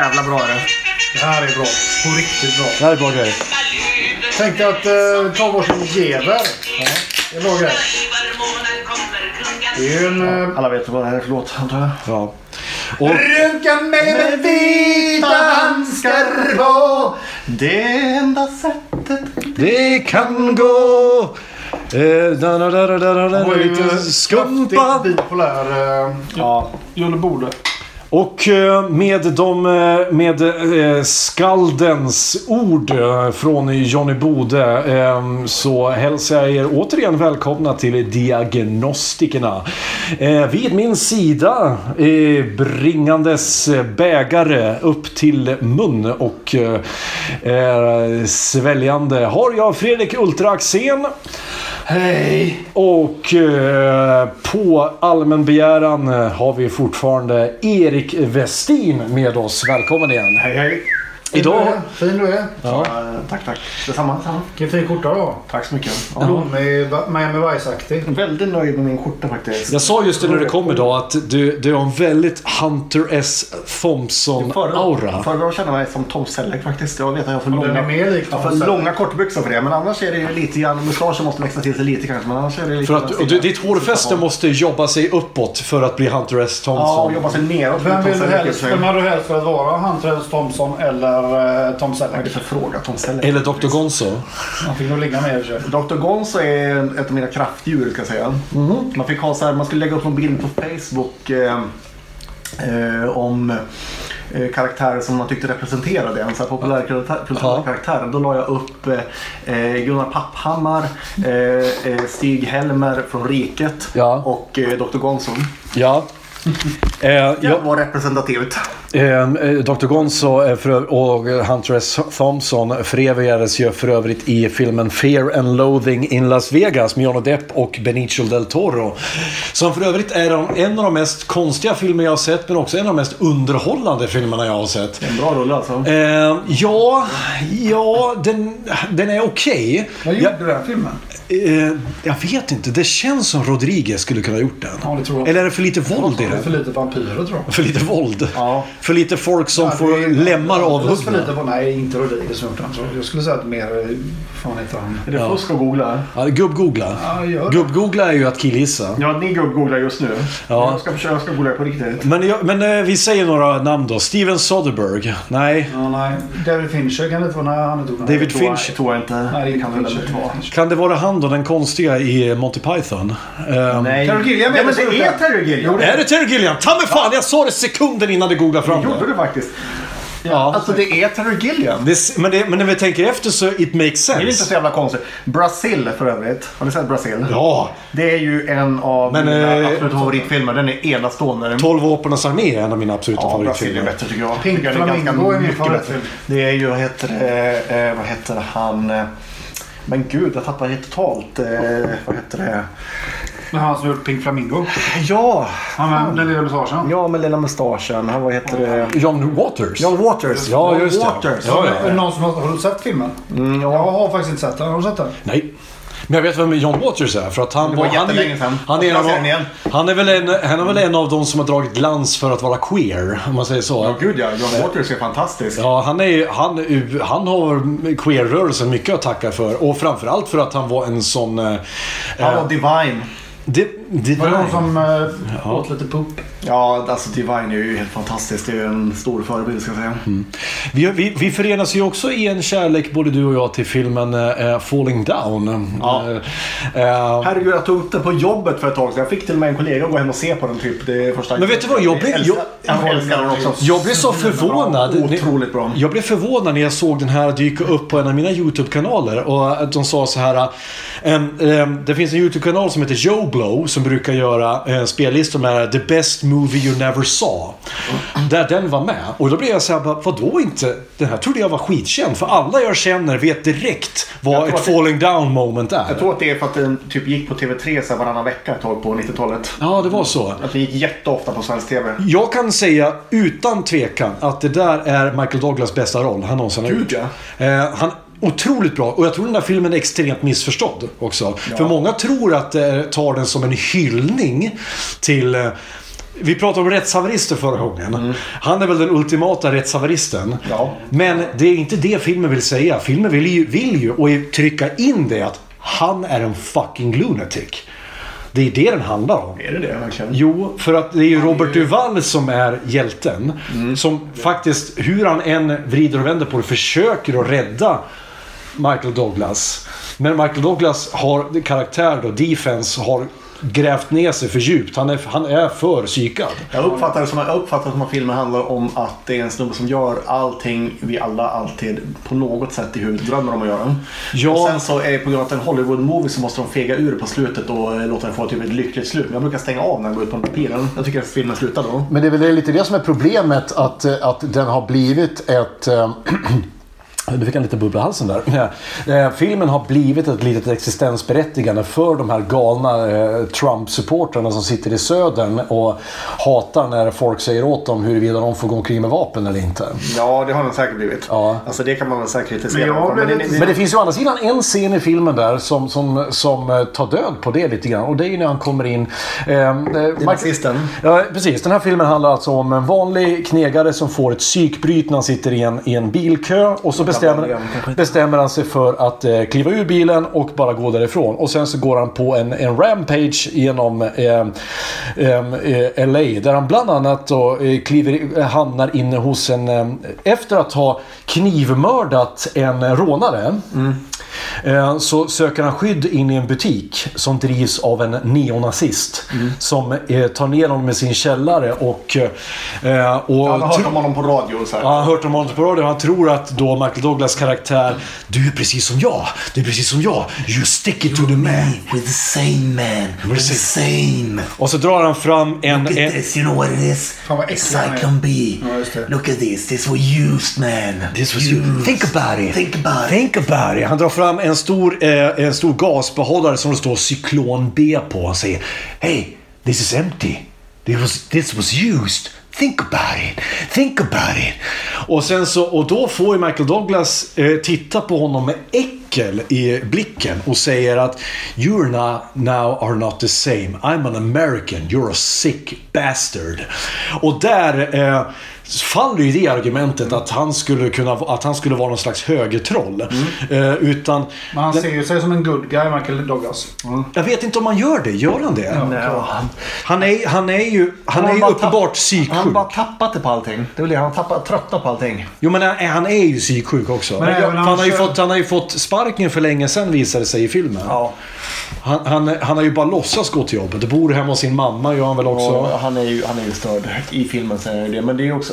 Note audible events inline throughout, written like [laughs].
Jävla bra det. Det här är bra. På riktigt bra. Det här är bra grejer. Tänkte att eh, ta varsin gever. Ja, det är bra grej. Det är ju en... Eh, Alla vet vad det här är för låt antar jag. Ja. Och, Runka mig med vita handskar på Det enda sättet det kan gå. Eh, da, da, da, da, da, da, lite skumpa. bipolär. Eh, Ja. Jolle Bode. Och eh, med de eh, med eh, skaldens ord från Johnny Bode så hälsar jag er återigen välkomna till Diagnostikerna. Vid min sida bringandes bägare upp till mun och sväljande har jag Fredrik Ultra Axén. Hej! Och på allmän begäran har vi fortfarande Erik Westin med oss. Välkommen igen. Hej hej! Idag... Fin du är. Ja. Eh, tack tack. Detsamma. detsamma. Vilken fin skjorta du har. Tack så mycket. Ja. Blommig Miami Vice-aktig. Väldigt nöjd med min skjorta faktiskt. Jag sa just det när du kom idag att du, du har en väldigt Hunter S. Thompson-aura. Föredrar att känna mig som Tom Selleck faktiskt. Jag vet att jag har för långa, mer lik jag för långa kortbyxor för det. Men annars är det ju lite grann, mustaschen måste växa till sig lite kanske. Men annars är det lite För att, och du, ditt hårfäste måste jobba sig uppåt för att bli Hunter S. Ja, och Thompson. jobba sig neråt. Vem, vill du helst, vem hade du helst velat vara? Hunter S. Thompson eller eh, Tom Vad är det Selleck? för fråga Tom Selleck? Eller Dr. Gonzo. Han fick nog ligga med i. Dr. Gonzo är ett av mina kraftdjur ska jag säga. Man fick ha så här, man skulle lägga upp en bild på Facebook eh, eh, om eh, karaktärer som man tyckte representerade en. Karaktärer. Då la jag upp eh, Gunnar Papphammar, eh, eh, Stig Helmer från Riket Ja. och eh, Dr. Gonzo. Ja. Eh, Det jag, var representativt. Eh, Dr. Gonzo eh, för, och Hunter S. Thompson förevigades ju för övrigt i filmen Fear and Loathing in Las Vegas med Johnny Depp och Benicio del Toro. Som för övrigt är en av de mest konstiga filmer jag har sett men också en av de mest underhållande filmerna jag har sett. En bra rulle alltså. Eh, ja, ja den, den är okej. Vad Jag, gjorde den filmen? eh, jag vet inte, det känns som Rodriguez skulle kunna ha gjort den. Ja, det tror jag. Eller är det för lite våld i Det är för lite vampyrer tror jag. För lite våld? Ja. För lite folk som Ja, får det är- lemmar alldeles för avhuggna? lite på, nej, inte Rodriguez som gjort den. Så jag skulle säga att mer, eh, fan heter han? Är det fusk att googla? Ja, gubb-googla. Ja, det. Gubb-googla är ju att killgissa. Ja, ni gubb-googlar just nu. Ja. Jag ska försöka jag ska googla på riktigt. Men, jag, men eh, vi säger några namn då. Steven Soderbergh. Nej. Ja, nej. David Fincher kan det inte vara. Nej, han är inte David Tror jag- Finch. tror jag inte. Nej, det kan väl inte vara. Kan det vara han då, den konstiga i Monty Python? Ehm, Nej. Terry Gilliam är ja, men det det är Terry Gilliam. Är det Terry Gilliam? Ta mig fan, jag sa det sekunden innan du googlade fram Gjorde det. du faktiskt? Ja. Alltså det är Terry Gilliam. Det, s- men, det, men när vi tänker efter så it makes Det är inte så sense. jävla konstigt. Brasil för övrigt. Har ni sett Brasil? Ja, Det är ju en av Men, mina eh, absoluta favoritfilmer. Den är enastående. 12 vapenens armé är en av mina absoluta Ja, Brasil är favoritfilmer. bättre tycker jag. Pink Tycker den ganska Flamingo är min mycket favoritfilm. bättre. Det är ju, vad heter det, eh, vad heter han? eh, Men gud, jag tappar helt totalt. Eh, vad heter det? Men han som gjort Pink Flamingo. Ja! Han med den lilla mustaschen. Ja, med lilla mustaschen. Han, vad heter det? John Waters. John Waters. Ja, John just det. Waters. Ja, ja. Någon som har, har du sett filmen? Mm, Jag ja. har faktiskt inte sett den. Har du sett den? Nej. Men jag vet vem John Waters är. För att han var han, sedan. han, är Jag av, han, är väl en, han är väl en av de som har dragit glans för att vara queer. Om man säger så. Ja, gud ja. John Waters är fantastisk. Ja, han, är, han, han har queer-rörelsen mycket att tacka för. Och framförallt för att han var en sån... eh, Han eh, var divine. Det, Divine. Var det någon som äh, åt lite pupp? Ja, alltså Divine är ju helt fantastisk. Det är ju en stor förebild ska jag säga. Vi, vi, vi förenas ju också i en kärlek, både du och jag, till filmen eh, Falling Down. Ja. Eh, Herregud, jag tog upp den på jobbet för ett tag sedan. Jag fick till och med en kollega att gå hem och se på den typ. Det är första Men vet du vad, jag blev- jag- jag älskar den också. Jag blev så förvånad. Otroligt bra. Jag blev förvånad när jag såg den här dyka upp på en av mina YouTube-kanaler. Och att de sa så här. ehm, det finns en YouTube-kanal som heter Joe Blow som brukar göra uh, spellistor med The Best Movie You Never Saw. Där den var med. Och då blev jag så här, bara, vadå inte? Den här trodde jag var skitkänd. För alla jag känner vet direkt vad ett det- falling down moment är. Jag tror att det är för att den typ gick på TV3 så varannan vecka ett tag på 90-talet. Ja, det var så. Att det gick jätteofta på svensk TV. Jag kan säga utan tvekan att det där är Michael Douglas bästa roll han någonsin har Gud, gjort. Eh, han Otroligt bra. Och jag tror den här filmen är extremt missförstådd också. För många tror att det tar den som en hyllning till... eh, Vi pratade om rättshaverister förra gången. Han är väl den ultimata rättshaveristen. Ja. Men det är inte det filmen vill säga. Filmen vill ju, vill ju och trycka in det att han är en fucking lunatic. Det är det den handlar om. Är det det verkligen? Jo, för att det är ju Robert Duvall som är hjälten. Som faktiskt, hur han än vrider och vänder på det, försöker att rädda Michael Douglas. Men Michael Douglas har karaktär då, defense, har grävt ner sig för djupt. Han är, han är för psykad. Jag uppfattar, det som, jag uppfattar som att filmen handlar om att det är en snubbe som gör allting vi alla alltid på något sätt i huvudet drömmer om att göra. Ja. Och sen så är det på grund av att det är en Hollywood-movie så måste de fega ur på slutet och eh, låta den få typ ett lyckligt slut. Men jag brukar stänga av när den går ut på papiren. Jag tycker att filmen slutar då. Men det är väl lite det som är problemet att, eh, att den har blivit ett... [clears throat] Nu fick jag lite bubbla i halsen där. Ja. Eh, Filmen har blivit ett litet existensberättigande för de här galna eh, Trump-supportrarna som sitter i södern och hatar när folk säger åt dem huruvida de får gå omkring med vapen eller inte. Ja, det har den säkert blivit. Ja. Alltså det kan man väl säkert kritisera. Men jag för. blev det- Men det finns ju å andra sidan en scen i filmen där som, som, som eh, tar död på det lite grann. Och det är ju när han kommer in. Eh, eh, nazisten. Ja, precis. Den här filmen handlar alltså om en vanlig knegare som får ett psykbryt när han sitter i en, i en bilkö. Och så bestämmer, bestämmer han sig för att eh, kliva ur bilen och bara gå därifrån. Och sen så går han på en, en rampage genom eh, eh, LA. Där han bland annat då, eh, kliver, hamnar inne hos en... Eh, efter att ha knivmördat en rånare. Eh, Så söker han skydd in i en butik som drivs av en neonazist. Som eh, tar ner honom med sin källare och... eh, och Han har hört om honom på radio. Så här. Ja, han har hört om honom på radio. Han tror att då Michael Douglas karaktär Du är precis som jag. Du är precis som jag. You stick it to the man. We're the same man. We're the same. Och så drar han fram en... Look at en this, you know what it is? Fan, vad. Cyclone B. Ja. Look at this. This was used man. This was you. Think about it. Think about it. Think about it. Han drar fram en stor, eh, en stor gasbehållare som det står cyklon B på. Han säger Hey, this is empty. This was, this was used. Think about it. Think about it. Och, sen så, och då får ju Michael Douglas eh, titta på honom med äckel i blicken och säger att You're not, now are not the same. I'm an American. You're a sick bastard. Och där eh, faller ju det argumentet att han skulle kunna att han skulle vara någon slags högertroll. Eh, utan Men han den- ser ju sig som en good guy, Michael Douglas. jag vet inte om han gör det. Gör han det? Nej, han, Han är, han är ju, han är har ju uppenbart tapp- Han har psyksjuk. bara tappat det på allting. Det är väl det. Han har tappat, tröttnat på allting. Jo men han, han är ju psyksjuk också. Men även han, har ju fått, han har ju fått sparken för länge sedan visade det sig i filmen. Ja. Han, han, han har ju bara låtsas gå till jobbet. Bor hemma hos sin mamma gör han väl också. Och han, är ju, han är ju störd i filmen säger jag det. Men det är ju också...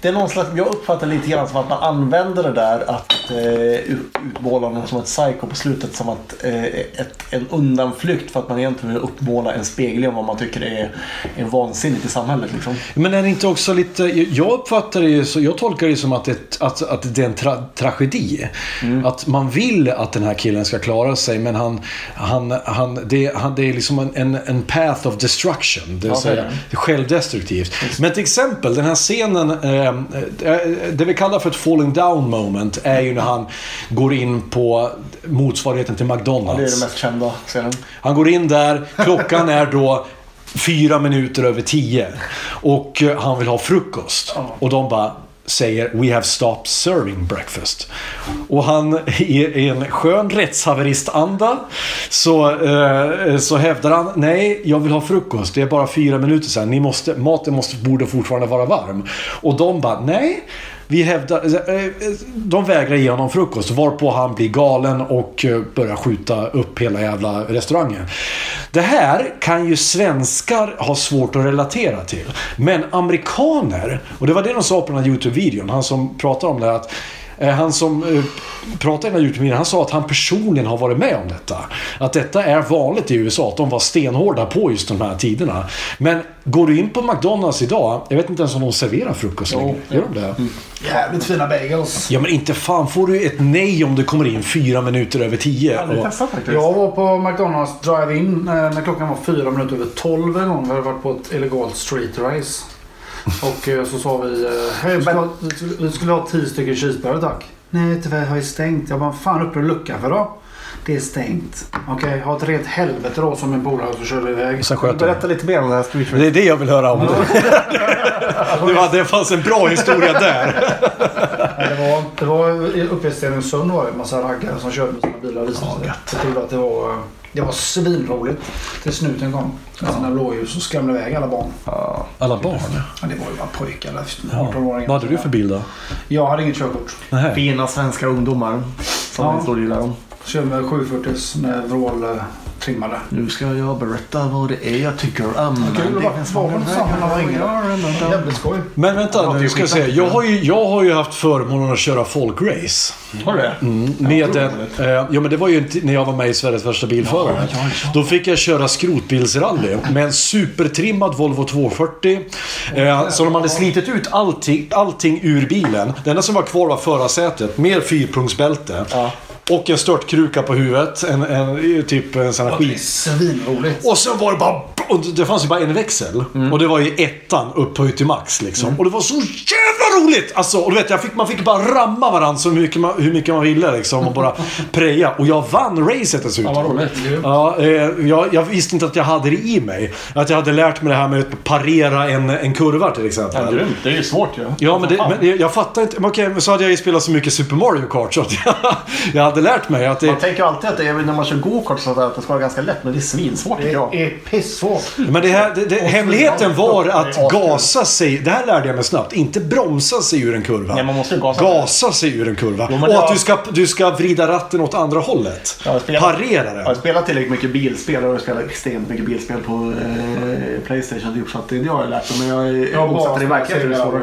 Det är någon slags, jag uppfattar lite grann som att man använder det där att eh, ut- utmåla honom som ett psycho på slutet som att eh, ett, en undanflykt för att man egentligen vill uppmåla en spegling av vad man tycker är, är vansinnigt i samhället. Liksom. Men är det inte också lite... Jag uppfattar det ju så, Jag tolkar det som att det, att, att det är en tra, tragedi. Att man vill att den här killen ska klara sig men han... han, han, det, han det är liksom en, en, en path of destruction. Det vill Ja, säga, det självdestruktivt. Men till exempel den här scenen... Eh, det vi kallar för ett falling down moment är ju när han går in på motsvarigheten till McDonalds. Det är det mest kända scenen. Han går in där, klockan är då fyra minuter över tio. Och eh, han vill ha frukost. Och de bara, säger We have stopped serving breakfast. Och han i, en skön rättshaveristanda så, eh, så hävdar han Nej, jag vill ha frukost. Det är bara fyra minuter sedan. Ni måste, maten måste, borde fortfarande vara varm. Och de bara Nej. Vi hävdar, eh, eh, de vägrar ge honom frukost varpå han blir galen och eh, börjar skjuta upp hela jävla restaurangen. Det här kan ju svenskar ha svårt att relatera till. Men amerikaner, och det var det de sa på den här YouTube-videon, han som pratade om det att han som eh, pratade i den här YouTube-videon, han sa att han personligen har varit med om detta. Att detta är vanligt i USA, att de var stenhårda på just de här tiderna. Men går du in på McDonalds idag, jag vet inte ens om de serverar frukost längre. Gör de det? Jävligt fina bagels. Ja men inte fan får du ett nej om du kommer in fyra minuter över tio. Jag Och, testat. Jag var på McDonalds Drive-In eh, när klockan var fyra minuter över tolv en gång. Vi hade varit på ett illegalt street race. Och eh, så sa vi, eh, hej vi skulle, ha, vi skulle- ha tio stycken cheeseburgare tack. Nej tyvärr har jag stängt. Jag bara, fan öppnar du luckan för då? Det är stängt. Okej, ha ett rent helvete då som en polare så körde iväg. sen sköt de. Berätta lite mer om det här street Det är det jag vill höra om. [laughs] Det, var, det fanns en bra historia där. Nej, det var, det var uppe i Stenungsund var det en massa raggare som körde med sina bilar. visade sig. Jag trodde att det var, eh, det var svinroligt. Till snuten kom med sina blåljus och skrämde iväg alla barn. Alla barn. Ja, det var ju bara pojkar. eller Ja. 18-åringar. Vad hade du för bil då? Jag hade inget körkort. Nähä. Fina svenska ungdomar. Som Ja. vi står och gillar om. Körde med 740 med vrål eh, trimmade. Nu ska jag berätta vad det är jag tycker om. Kul att vara yngre. Jävligt skoj. Men vänta nu ska jag se. Jag har, ju, jag har ju haft förmånen att köra folkrace. Har du det? Mm, med en, eh, ja men det var ju inte när jag var med i Sveriges värsta bilförare. Då fick jag köra skrotbilsrally med en supertrimmad Volvo 240. Eh, så de hade slitit ut allting, allting ur bilen. Det enda som var kvar var förarsätet med fyrpunktsbälte. Och en störtkruka på huvudet. En, en, typ en sån här Det är skit. svinroligt. Och sen var det bara... Och det fanns ju bara en växel. Och det var ju ettan upphöjt till max liksom. Och det var så jävla roligt! Alltså, och du vet, jag fick, man fick bara ramma varandra så mycket man, hur mycket man ville liksom. Och bara [laughs] preja. Och jag vann racet dessutom. Ja, vad roligt. Ja, eh, jag, jag visste inte att jag hade det i mig. Att jag hade lärt mig det här med att parera en, en kurva till exempel. Ja, grymt. Det är ju svårt ju. Ja, men, det, men det- jag fattar inte. Men okej, så hade jag ju spelat så mycket Super Mario Kart så att jag, [laughs] jag hade lärt mig att det... Man tänker ju alltid att det är, när man kör gokart så att det ska vara ganska lätt. Men det är svinsvårt jag. Det är pissvårt. Men det här, det, det, hemligheten var Det är att gasa sig. Det här lärde jag mig snabbt. Inte bromsa sig ur en kurva. Nej, man måste gasa. Gasa sig ur en kurva. Jo, och det att var- du ska, du ska vrida ratten åt andra hållet. Ja, spelar- Parera Jag har den. spelat tillräckligt mycket bilspel och jag har spelat extremt mycket bilspel på eh, Playstation. Typ, så att det, det har jag lärt mig. Men jag är Jag hur det är svårare.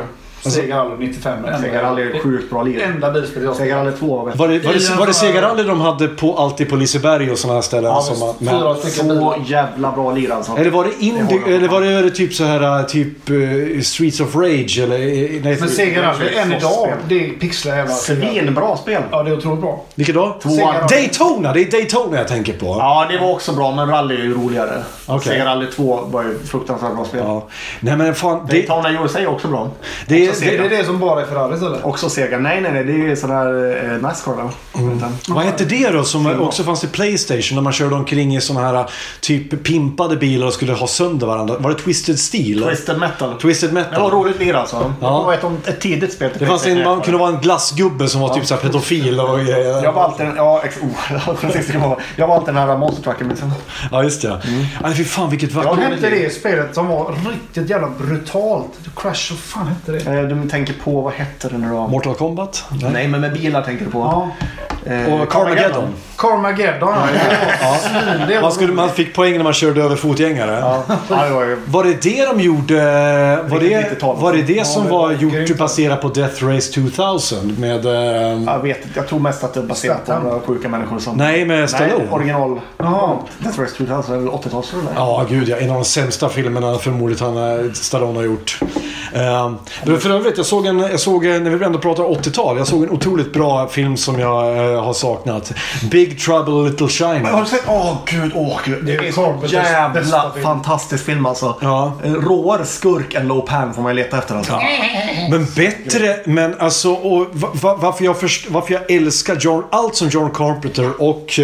Sega Rally 95. Det enda- Sega Rally är sjukt bra lir. Enda bilspelet jag Sega Rally 2 var Var det, var det, var det sån här- Sega Rally de hade på, alltid på Liseberg och sådana här ställen? Ja, som man, Fyra men, stycken Så bilar. jävla bra lir alltså. eller var det jag eller var det, var det typ så här typ eh, Streets of Rage eller? eh, Nej, Men Sega Rally än idag, det är pixlar jävla Svinbra spel. Ja, det är otroligt bra. Vilket då? Tvåan. Daytona! Det är Daytona jag tänker på. Ja, det var också bra, men rally är ju roligare. Okej. Sega Rally 2 var ju fruktansvärt bra spel. Ja. Nej men fan. Det, Daytona USA är också bra. det, också Det Sega. är det som bara är Ferraris eller? Också Sega. Nej, nej, nej. Det är ju sån här eh, Nascar va? Mm. Vad hette det då som också fanns i Playstation när man körde omkring i såna här typ pimpade bilar och skulle ha sönder varandra? Var det Twisted Steel? Twisted Metal. Twisted Det var Metal. roligt lir alltså. Ja. Det var ett, ett tidigt spel till Det fanns en, man kunde vara en glassgubbe som var typ såhär pedofil och grejer. Jag var alltid den, ja, ex, oh, [laughs] det jag var alltid den här monster trucken liksom. Ja, just det. Ja, fy fan vilket vackert. hette det spelet som var riktigt jävla brutalt? Crash, vad fan hette det? Eh, Du tänker på, vad hette det nu då? Mortal Kombat? Nej, men med bilar tänker du på. Ja. Eh, Och Carmageddon. Carmageddon. Ja. Ja. Man, skulle, man fick poäng när man körde över fotgängare. Ja, var det det de gjorde? Var det, 90-talet. var det det som var gjort baserat på Death Race 2000? Med... Eh, Jag vet inte. Jag tror mest att det är baserat på några sjuka människor som... nej, med Stallone. Nej, original. Jaha. Death Race 2000 är väl 80-talsfilm? Ja, gud ja. En av de sämsta filmerna förmodligen han, eh, Stallone har gjort. Um, för övrigt, jag såg en, jag såg när vi ändå pratar 80-tal, jag såg en otroligt bra film som jag eh, har saknat. Big Trouble Little Men Har China. du sett? Åh gud, åh gud. Det Det är är så jävla fantastisk film alltså. Ja. En Råare skurk än Low Pan får man ju leta efter alltså. Men bättre, men alltså och va, va, varför, jag först, varför jag älskar John, allt som John Carpenter och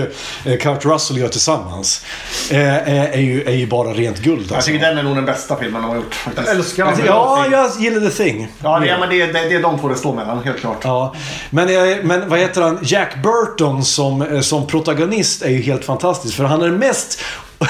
eh, Kurt Russell gör tillsammans eh, är, är, ju, är ju bara rent guld. Jag Alltså. tycker den är nog den bästa filmen de har gjort faktiskt. Jag älskar Alltså, den. Ja, jag gillar The Thing. Ja, det, men det, det, det är de två det står mellan, helt klart. Ja, men, eh, men vad heter han? Jack Burton som, eh, som protagonist är ju helt fantastisk. För han är mest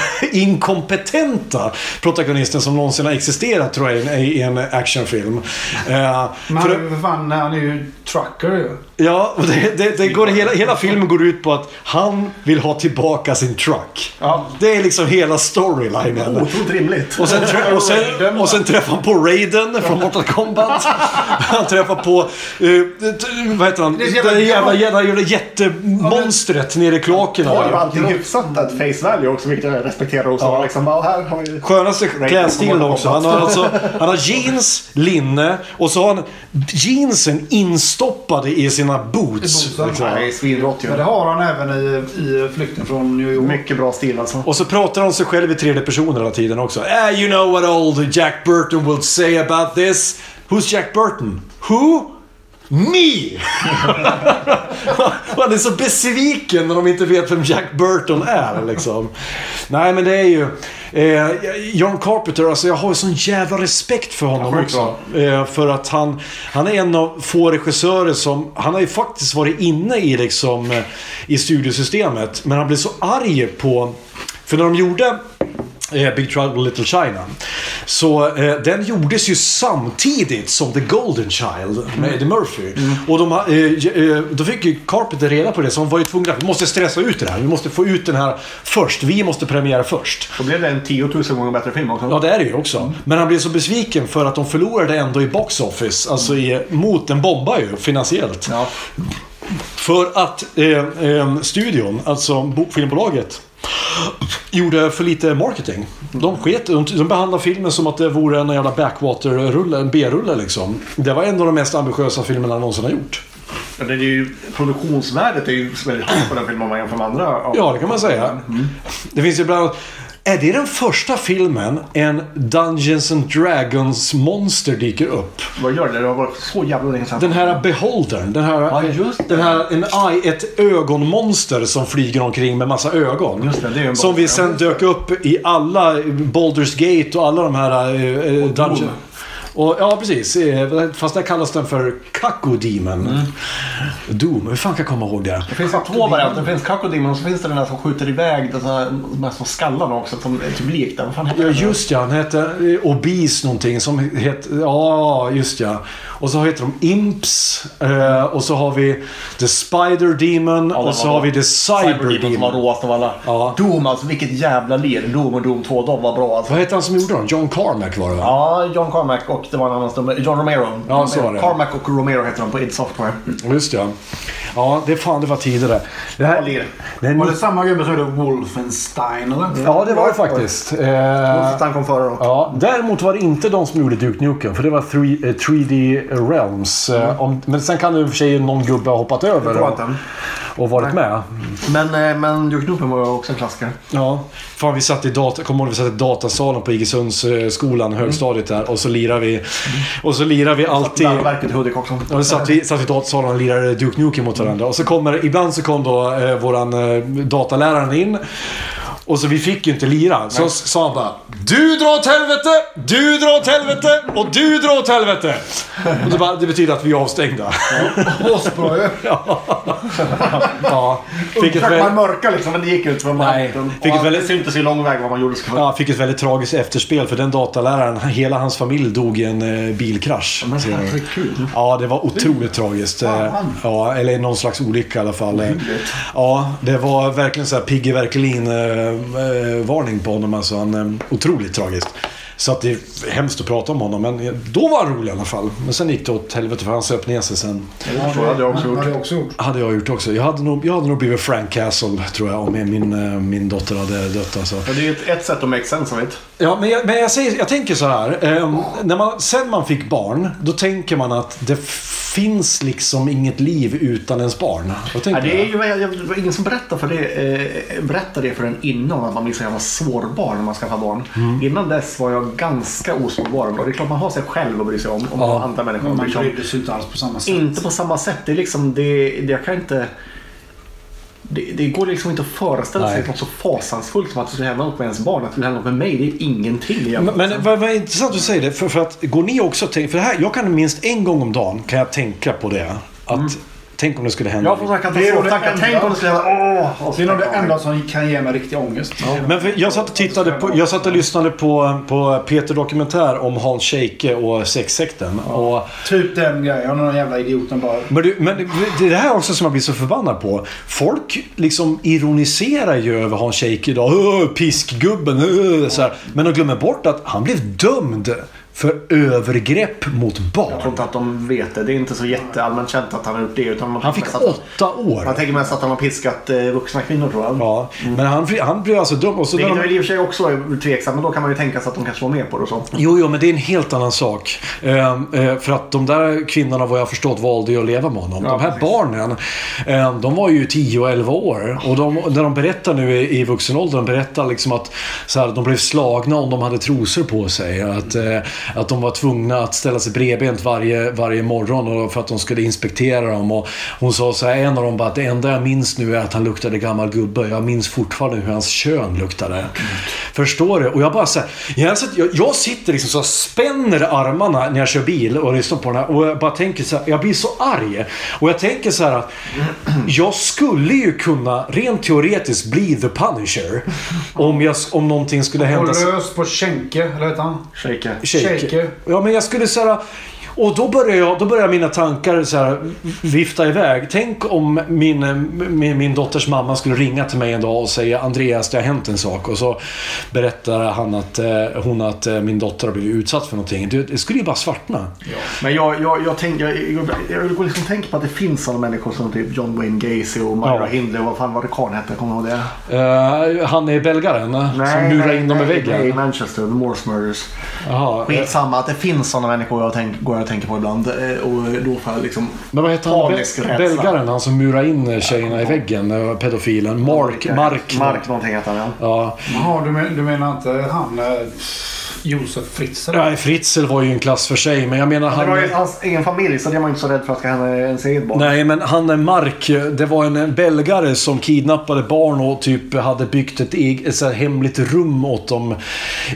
[laughs] inkompetenta protagonisten som någonsin har existerat tror jag i en- actionfilm. Eh, Men för- fan, han är ju trucker ju. Ja, och det, det, det går, hela, hela filmen går ut på att han vill ha tillbaka sin truck. Ja. Det är liksom hela storylinen. Otroligt rimligt. Och sen, och, sen, [laughs] och sen träffar han på Raiden från Mortal Kombat. [laughs] Han träffar på, t- vad heter han? Det Det, jävla- jävla, jävla, jävla jättemonstret nere i kloakerna. ju där. alltid hyfsat ett face value också, vilket respekterar också. Ja. Liksom, bara, här har vi... Skönaste klädstilen också. Han har, alltså, han har jeans, linne och så har han jeansen instoppade i sina boots. I liksom. Nej, svinrått ju. Men det har han även i, i Flykten från New York. Mycket bra stil alltså. Och så pratar han sig själv i tredje person hela tiden också. Ah, you know what old Jack Burton will say about this? Who's Jack Burton? Who? Me! [laughs] Han är så besviken när de inte vet vem Jack Burton är liksom. Nej men det är ju... Eh, John Carpenter, alltså jag har ju sån jävla respekt för honom Ja, också. Eh, för att han, han är en av få regissörer som... Han har ju faktiskt varit inne i liksom... eh, I studiosystemet. Men han blev så arg på... För när de gjorde eh, Big Trouble Little China. Så eh, den gjordes ju samtidigt som The Golden Child med Eddie Murphy. Och de, eh, eh, då fick ju Carpenter reda på det så de var ju tvungna att vi måste stressa ut det här. Vi måste få ut den här först. Vi måste premiera först. Då blev det en 10 000 gånger bättre film också. Ja, det är det ju också. Men han blev så besviken för att de förlorade ändå i box office. Alltså i, mot den bombar ju finansiellt. Ja. För att eh, eh, studion, alltså bo- filmbolaget, gjorde för lite marketing. De sket de, de behandlade filmen som att det vore en jävla backwater-rulle, en B-rulle liksom. Det var en av de mest ambitiösa filmerna någonsin har gjort. Ja, det är ju, produktionsvärdet är ju väldigt högt på den filmen om man jämför med andra. Ja, det kan man säga. Det finns ju bland annat... Är det den första filmen en Dungeons and Dragons monster dyker upp? Vad gör det? Det har varit så jävla länge sedan. Den här beholdern. Den här, Ja, den här en eye, ett ögonmonster som flyger omkring med massa ögon. Just det, det är en som vi sen dök upp i alla Baldur's Gate och alla de här eh, eh, dungeon. Och, ja, precis. Eh, Fast där kallas den för Kaku Demon. Mm. Doom. Hur fan kan jag komma ihåg det? Det finns två varianter. Det finns Kakodimon och så finns det den här som skjuter iväg den här, de här små skallarna också. Som är typ den. Vad fan heter Ja, den? just ja. Han hette eh, Obese någonting som heter... Ja, just ja. Och så heter de Imps. Eh, och så har vi The Spider Demon. Ja, och så har vi The Cyber Cyberdemon som var Demon. råast av alla. Ja. Doom alltså, vilket jävla lir. Doom och Doom 2, de var bra alltså. Vad hette han som gjorde dem? John Carmack var det va? Ja, John Carmack och det var en annan snubbe. John Romero. Ja, så var det. Carmack och Romero heter de på id Software. Just ja. Ja, det fan det var tidigare. Det Ja, här, det är Var det samma gubbe som gjorde Wolfenstein eller? ja, det var det faktiskt. Eh, Han kom före då. Ja, däremot var det inte de som gjorde Duke Nukem, för det var 3, eh, 3D Realms. Om, men sen kan det i och för sig någon gubbe ha hoppat över Mm. Och, varit med. Men, eh, men Duke var också en klassiker. Ja, fan vi satt i data, kommer ihåg vi satt i datasalen på Iggesundsskolan, högstadiet där och så lirar vi. Och så lirar vi alltid. Larmverket i Hudik också. Och så satt vi, satt i datasalen och lirade Duke Nukem mot varandra. Och så kommer, ibland så kom då eh, våran eh, dataläraren in. Och så vi fick ju inte lira. Så sa han bara Du drar åt helvete! Du drar åt helvete! Och du drar åt helvete! Och det, bara, det betyder att vi är avstängda. Asbra ju. [laughs] ja, fick ett, man väl, mörka liksom, men det gick inte. För man, Nej, fick ett väldigt- Det syntes i lång väg vad man gjorde. ja, fick ett väldigt tragiskt efterspel för den dataläraren, hela hans familj dog i en eh, bilkrasch. Men herregud. Ja, det var otroligt tragiskt. Eh, Ja, eller någon slags olycka i alla fall. Eh, Ja, det var verkligen så här Piggy Eh, varning på honom. Alltså, han, eh, otroligt tragiskt. Så att det är hemskt att prata om honom. Men då var han rolig i alla fall. Men sen gick det åt helvete för han söp ner sig sen. Det jag hade jag också gjort. hade jag också gjort. Hade jag gjort också. Jag hade nog, jag hade nog blivit Frank Castle tror jag om min, eh, min dotter hade dött alltså. Ja, det är ju ett, ett sätt att make sense of it. Ja, men jag, men jag, säger, jag tänker så här. ehm, när man, sen man fick barn, då tänker man att det finns liksom inget liv utan ens barn. Vad Ja, tänker det, är jag? ju, jag, det var ingen som berättade, för det, eh, berättade det för en innan att man blir så jävla sårbar när man skaffar barn. Mm. Innan dess var jag ganska osårbar. Och det är klart man har sig själv att bry sig om. Och man Ja. andra människor att Man bry sig om. brydde sig inte alls på samma sätt. Inte på samma sätt. Det är liksom, det, det jag kan inte... Det, det går liksom inte att föreställa sig Nej. något så fasansfullt som att det skulle hända något med ens barn. Att det skulle hända något med mig, det är ingenting Men, men vad, vad intressant att du säger det. För, för att går ni också och tänker... För det här, jag kan minst en gång om dagen kan jag tänka på det. Att tänk om det skulle hända. jag får sådana Det är nog det katastroftankar. enda- Tänk om det skulle hända... Åh! Det är nog det enda som kan ge mig riktig ångest. Men för, jag satt och tittade på, jag satt och lyssnade på, på Peter Dokumentär om Hans Scheike och sexsekten. Och, Typ den grejen. Någon jävla idioten bara. men, du, men det är det här också som jag blir så förbannad på. Folk liksom ironiserar ju över Hans Scheike idag. "Åh, Piskgubben. åh", Så här. Men de glömmer bort att han blev dömd för övergrepp mot Jag tror barn. inte att de vet det. Det är inte så jätteallmänt känt att han har gjort det. Utan Han fick att- åtta år. Man tänker mest att han har piskat eh, vuxna kvinnor tror jag. Ja, men han, han blev alltså dömd. Vilket de, väl i och för sig också är tveksamt. Men då kan man ju tänka sig att de kanske var med på det och så. Jo, jo, men det är en helt annan sak. Eh, eh, för att de där kvinnorna, vad jag förstått, valde ju att leva med honom. Ja, de här precis. barnen, eh, de var ju 10 och 11 år. Och de, när de berättar nu i, i vuxen ålder, de berättar liksom att så här, de blev slagna om de hade trosor på sig. Att, eh, att de var tvungna att ställa sig bredbent varje, varje morgon och för att de skulle inspektera dem. Och hon sa så här, en av dem bara, att det enda jag minns nu är att han luktade gammal gubbe. Jag minns fortfarande hur hans kön luktade. Förstår du? Och jag bara så här, jag, jag, jag sitter liksom så här, spänner armarna när jag kör bil och lyssnar på den här. Och jag bara tänker så här, jag blir så arg. Och jag tänker så här att jag skulle ju kunna, rent teoretiskt, bli the Punisher. Om, jag, om någonting skulle hända. Och lös på Schenke, eller vad heter han? Shake tänker. Ja, men jag skulle säga... Och då börjar, jag, då börjar mina tankar så här, vifta iväg. Tänk om min, min, min dotters mamma skulle ringa till mig en dag och säga Andreas, det har hänt en sak. Och så berättar han att, eh, hon att eh, min dotter har blivit utsatt för någonting. Det, det skulle ju bara svartna. Men jag, jag, jag, tänker, jag, jag, jag liksom tänka på att det finns sådana människor som typ John Wayne Gacy och Myra Ja. Hindley och vad fan var det karln hette? Kommer du ihåg det? Eh, han är belgaren som murar in dem i väggen. Nej, Manchester, The Morse Murders. Jaha. eh, Skitsamma att det finns sådana människor jag tänk, går jag tänker på ibland. Eh, Och då får jag liksom... Men vad heter han? Belgaren, han som murar in tjejerna i väggen. eh, Pedofilen. Mark. Mark. Mark någonting heter han ja. Ja. Jaha, du, men, du menar inte han eh, Josef Fritzl? Nej, Fritzl var ju en klass för sig. Men jag menar Det han... var ju hans egen familj så det är man inte så rädd för att ska hända ens eget barn. Nej, men han är Mark, det var en belgare som kidnappade barn och typ hade byggt ett, eget, ett så här hemligt rum åt dem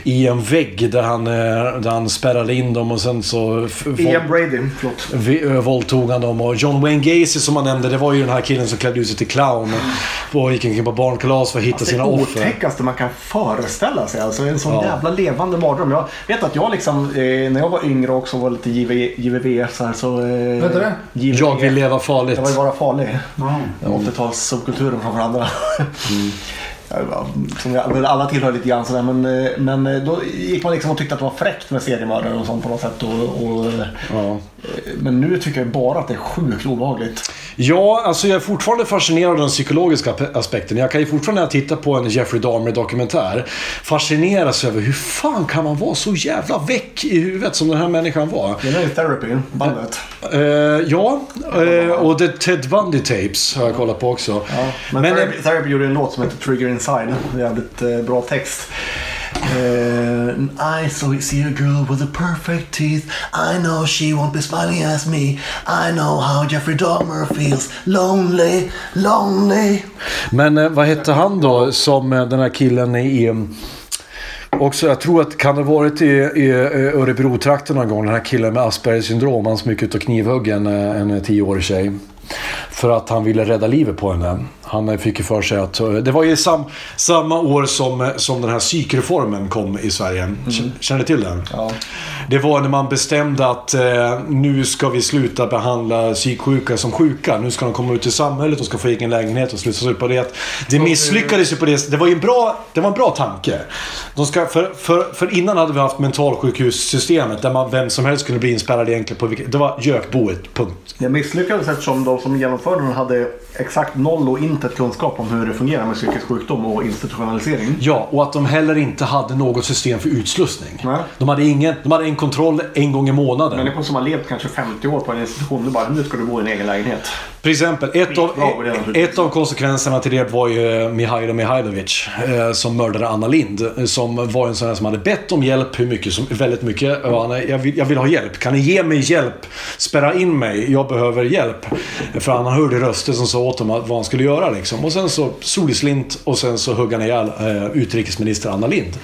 i en vägg där han, eh, där han spärrade in dem och sen så Ian Brady, förlåt. vi- ö, våldtog han dem. Och John Wayne Gacy som han nämnde, det var ju den här killen som klädde ut sig till clown och gick omkring på barnkalas för att hitta Alltså, sina det offer. otäckaste man kan föreställa sig. Alltså en sån Ja. jävla levande mardröm. Jag vet att jag liksom, eh, när jag var yngre och också var lite JV, JVV så här så... Eh, Vet du det? JVV, Jag vill leva farligt. Jag vill vara farlig. Den 80-tals subkulturen framför andra. Mm. Som jag, väl alla tillhör lite grann sådär men, eh, men eh, då gick man liksom och tyckte att det var fräckt med seriemördare och sånt på något sätt. Och, och, Ja. eh, men nu tycker jag bara att det är sjukt obehagligt. Ja, alltså jag är fortfarande fascinerad av den psykologiska aspekten. Jag kan ju fortfarande när jag tittar på en Jeffrey Dahmer-dokumentär fascineras över hur fan kan man vara så jävla väck i huvudet som den här människan var. Det är ju Therapy, bandet. Eh, ja, eh, och The Ted Bundy Tapes har jag kollat på också. Ja, men, Men, Therapy, Therapy gjorde en låt som heter Trigger Inside. Jävligt eh, bra text. Uh, I saw, see a girl with the perfect teeth. I know she won't be smiling as me. I know how Jeffrey Dahmer feels. Lonely, lonely. men eh, vad hette han då som eh, den här killen i... eh, Också, jag tror att kan det ha varit i, i eh, Örebro-trakten någon gång, den här killen med Aspergers syndrom. Han som gick ut och knivhögg en, eh, en tioårig tjej. För att han ville rädda livet på henne. Han fick ju för sig att... Det var ju sam, samma år som, som den här psykreformen kom i Sverige. K- Känner du till den? Ja. Det var när man bestämde att eh, nu ska vi sluta behandla psyksjuka som sjuka. Nu ska de komma ut i samhället och ska få egen lägenhet och sluta ut på det. Det misslyckades ju på det Det var ju en bra, det var en bra tanke. De ska, för, för, för innan hade vi haft mentalsjukhussystemet där man, vem som helst kunde bli inspärrad egentligen på vilket, Det var gökboet, punkt. Det misslyckades eftersom de som genomförde den hade exakt noll och intet kunskap om hur det fungerar med psykisk sjukdom och institutionalisering. Ja, och att de heller inte hade något system för utslussning. Nej. De hade, ingen, de hade en kontroll en gång i månaden. Människor som har levt kanske 50 år på en institution, nu bara nu ska du bo i en egen lägenhet. Till exempel, ett av, ett av konsekvenserna till det var ju eh, Mihailo Mihailovic eh, som mördade Anna Lind eh, Som var en sån här som hade bett om hjälp hur mycket som, väldigt mycket. Jag, vill, jag vill ha hjälp. Kan ni ge mig hjälp? Spärra in mig. Jag behöver hjälp. För han hörde röster som sa åt honom vad han skulle göra liksom. Och sen så solslint och sen så högg han ihjäl eh, utrikesminister Anna Lind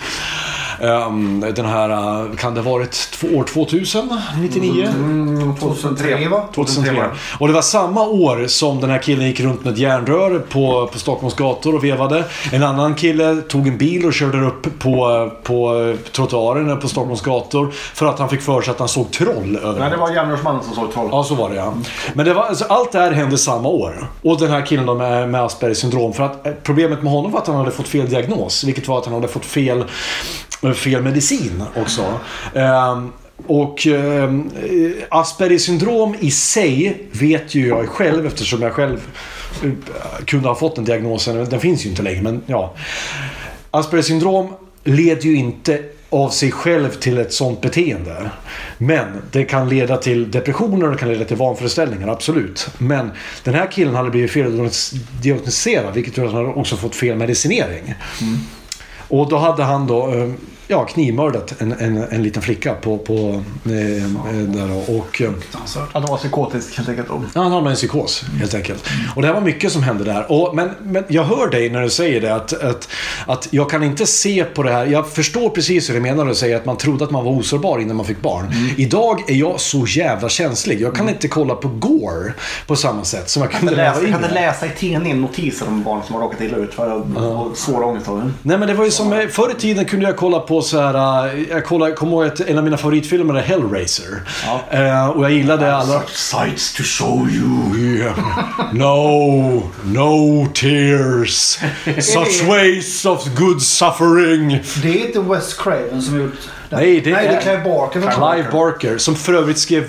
den här, eh, kan det ha varit år 2000? 99? Mm, 2003 va? 2003. Och det var samma år som den här killen gick runt med ett järnrör på, på Stockholms gator och vevade. En annan kille tog en bil och körde upp på, på trottoaren på Stockholms gator. För att han fick för sig att han såg troll överallt. Nej, det var järnrörsmannen som såg troll. Ja, så var det ja. Men det var, alltså, allt det här hände samma år. Och den här killen då med, med Aspergers syndrom. För att eh, problemet med honom var att han hade fått fel diagnos. Vilket var att han hade fått fel, fel medicin också. Ehm, och eh, Aspergers syndrom i sig vet ju jag själv eftersom jag själv eh, kunde ha fått den diagnosen. Den finns ju inte längre men ja. Aspergers syndrom leder ju inte av sig själv till ett sånt beteende. Men det kan leda till depressioner och det kan leda till vanföreställningar, absolut. Men den här killen hade blivit feldiagnostiserad vilket gör att han också fått fel medicinering. Och då hade han då eh, ja, knivmördat en, en, en liten flicka på, på eh, eh, där. Och, eh, han var psykotisk helt enkelt. Ja, han hamnade i en psykos helt enkelt. Och det var mycket som hände där. Och, men, men jag hör dig när du säger det att, att, att jag kan inte se på det här. Jag förstår precis hur du menar när du säger att man trodde att man var osårbar innan man fick barn. Idag är jag så jävla känslig. Jag kan inte kolla på Gore på samma sätt som jag kunde jag läsa, jag kan inte läsa i tidningen notiser om barn som har råkat illa ut. För jag svår ångest av det. Nej men det var ju som, förr i tiden kunde jag kolla på så här. eh, Jag kollade, kommer ihåg att en av mina favoritfilmer är Hellraiser. Eh, och jag gillade alla... Sights to show you. Yeah. No, no tears. [laughs] Such ways of good suffering. Det är inte Wes Craven som har gjort den. Nej, det Nej, det är- Clive Barker. Clive Barker, som för övrigt skrev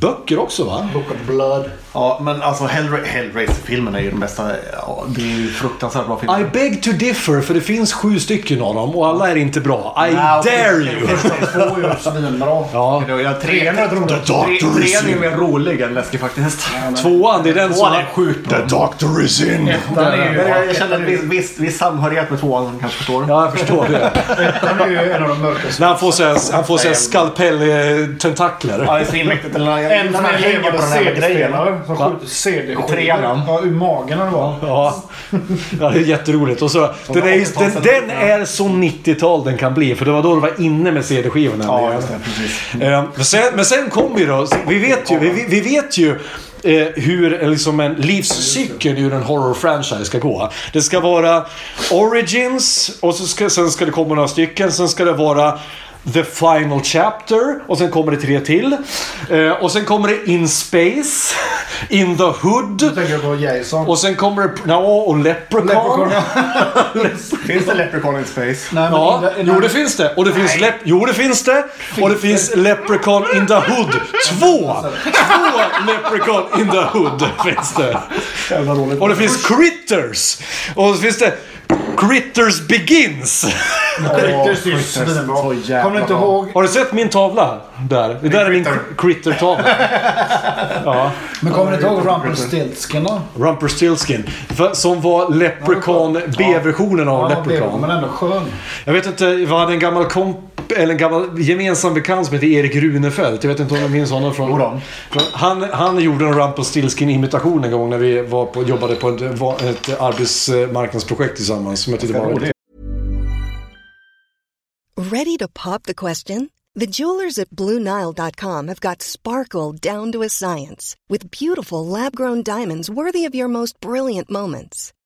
böcker också va? Book of Blood. Ja, men alltså Hellra- Hellraiser-filmen är ju den bästa. Ja, det är ju fruktansvärt bra film. I beg to differ, för det finns sju stycken av dem och alla är inte bra. I Ja, dare you! Första två är ju svinbra. [laughs] Ja. Jag, tre, Trean är rolig. tre, doctor is trean är ju in. mer rolig än läskig faktiskt. Tvåan, det är den som... Tvåan är sjukt bra. The doctor is in! Är ju, jag, jag känner en viss, viss, viss samhörighet med tvåan som kanske förstår. Ja, jag förstår det. [laughs] den är ju en av de mörkaste. När han får såhär, han får såhär skalpell-tentakler. Ja, det är svinmäktigt. Eller när- En som hänger på den här grejen. CD-spelare som skjuter CD-skivor. Ja, ur magen det var. Ja. ja, det är jätteroligt. Och så, den, är, den, den är så 90-tal den kan bli. För det var då det var inne med CD-skivorna. Ja, just det. Precis. Eh, Men sen, men sen kom vi då. Vi vet ju, vi, vi vet ju eh, hur liksom en livscykel ur en horror-franchise ska gå. Det ska vara Origins och så ska, sen ska det komma några stycken. Sen ska det vara The Final Chapter och sen kommer det tre till. Eh, och sen kommer det In Space, In the Hood. Nu tänker jag på Jason. Och sen kommer det... Ja, och Leprechaun. Leprechaun, ja. [laughs] [laughs] Finns det Leprechaun in Space? Nej, Ja, innan- jo det finns det. Och det finns lep- jo det finns det. Och det finns Leprechaun in the Hood. Två! Två Leprechaun in the Hood finns det. Och det finns Critters. Och så finns det Critters Begins. Critters är Kommer du inte ihåg? Har du sett min tavla? Där. Det där är min Critter-tavla. [laughs] Ja. Men kommer du inte ihåg Rumpelstiltskin då? Rumpelstiltskin. Som var Leprechaun, B-versionen av Ja, Leprechaun. Men ändå skön. Jag vet inte, vi hade en gammal komp eller en gammal gemensam bekant som heter Erik Runefelt. Jag vet inte om du minns honom från... Jodå. han, han gjorde en Rumpelstiltskin-imitation en gång när vi var på, jobbade på ett, ett arbetsmarknadsprojekt tillsammans. Som jag tyckte var roligt. Ready to pop the question? The jewelers at BlueNile.com have got sparkle down to a science with beautiful lab grown diamonds worthy of your most brilliant moments.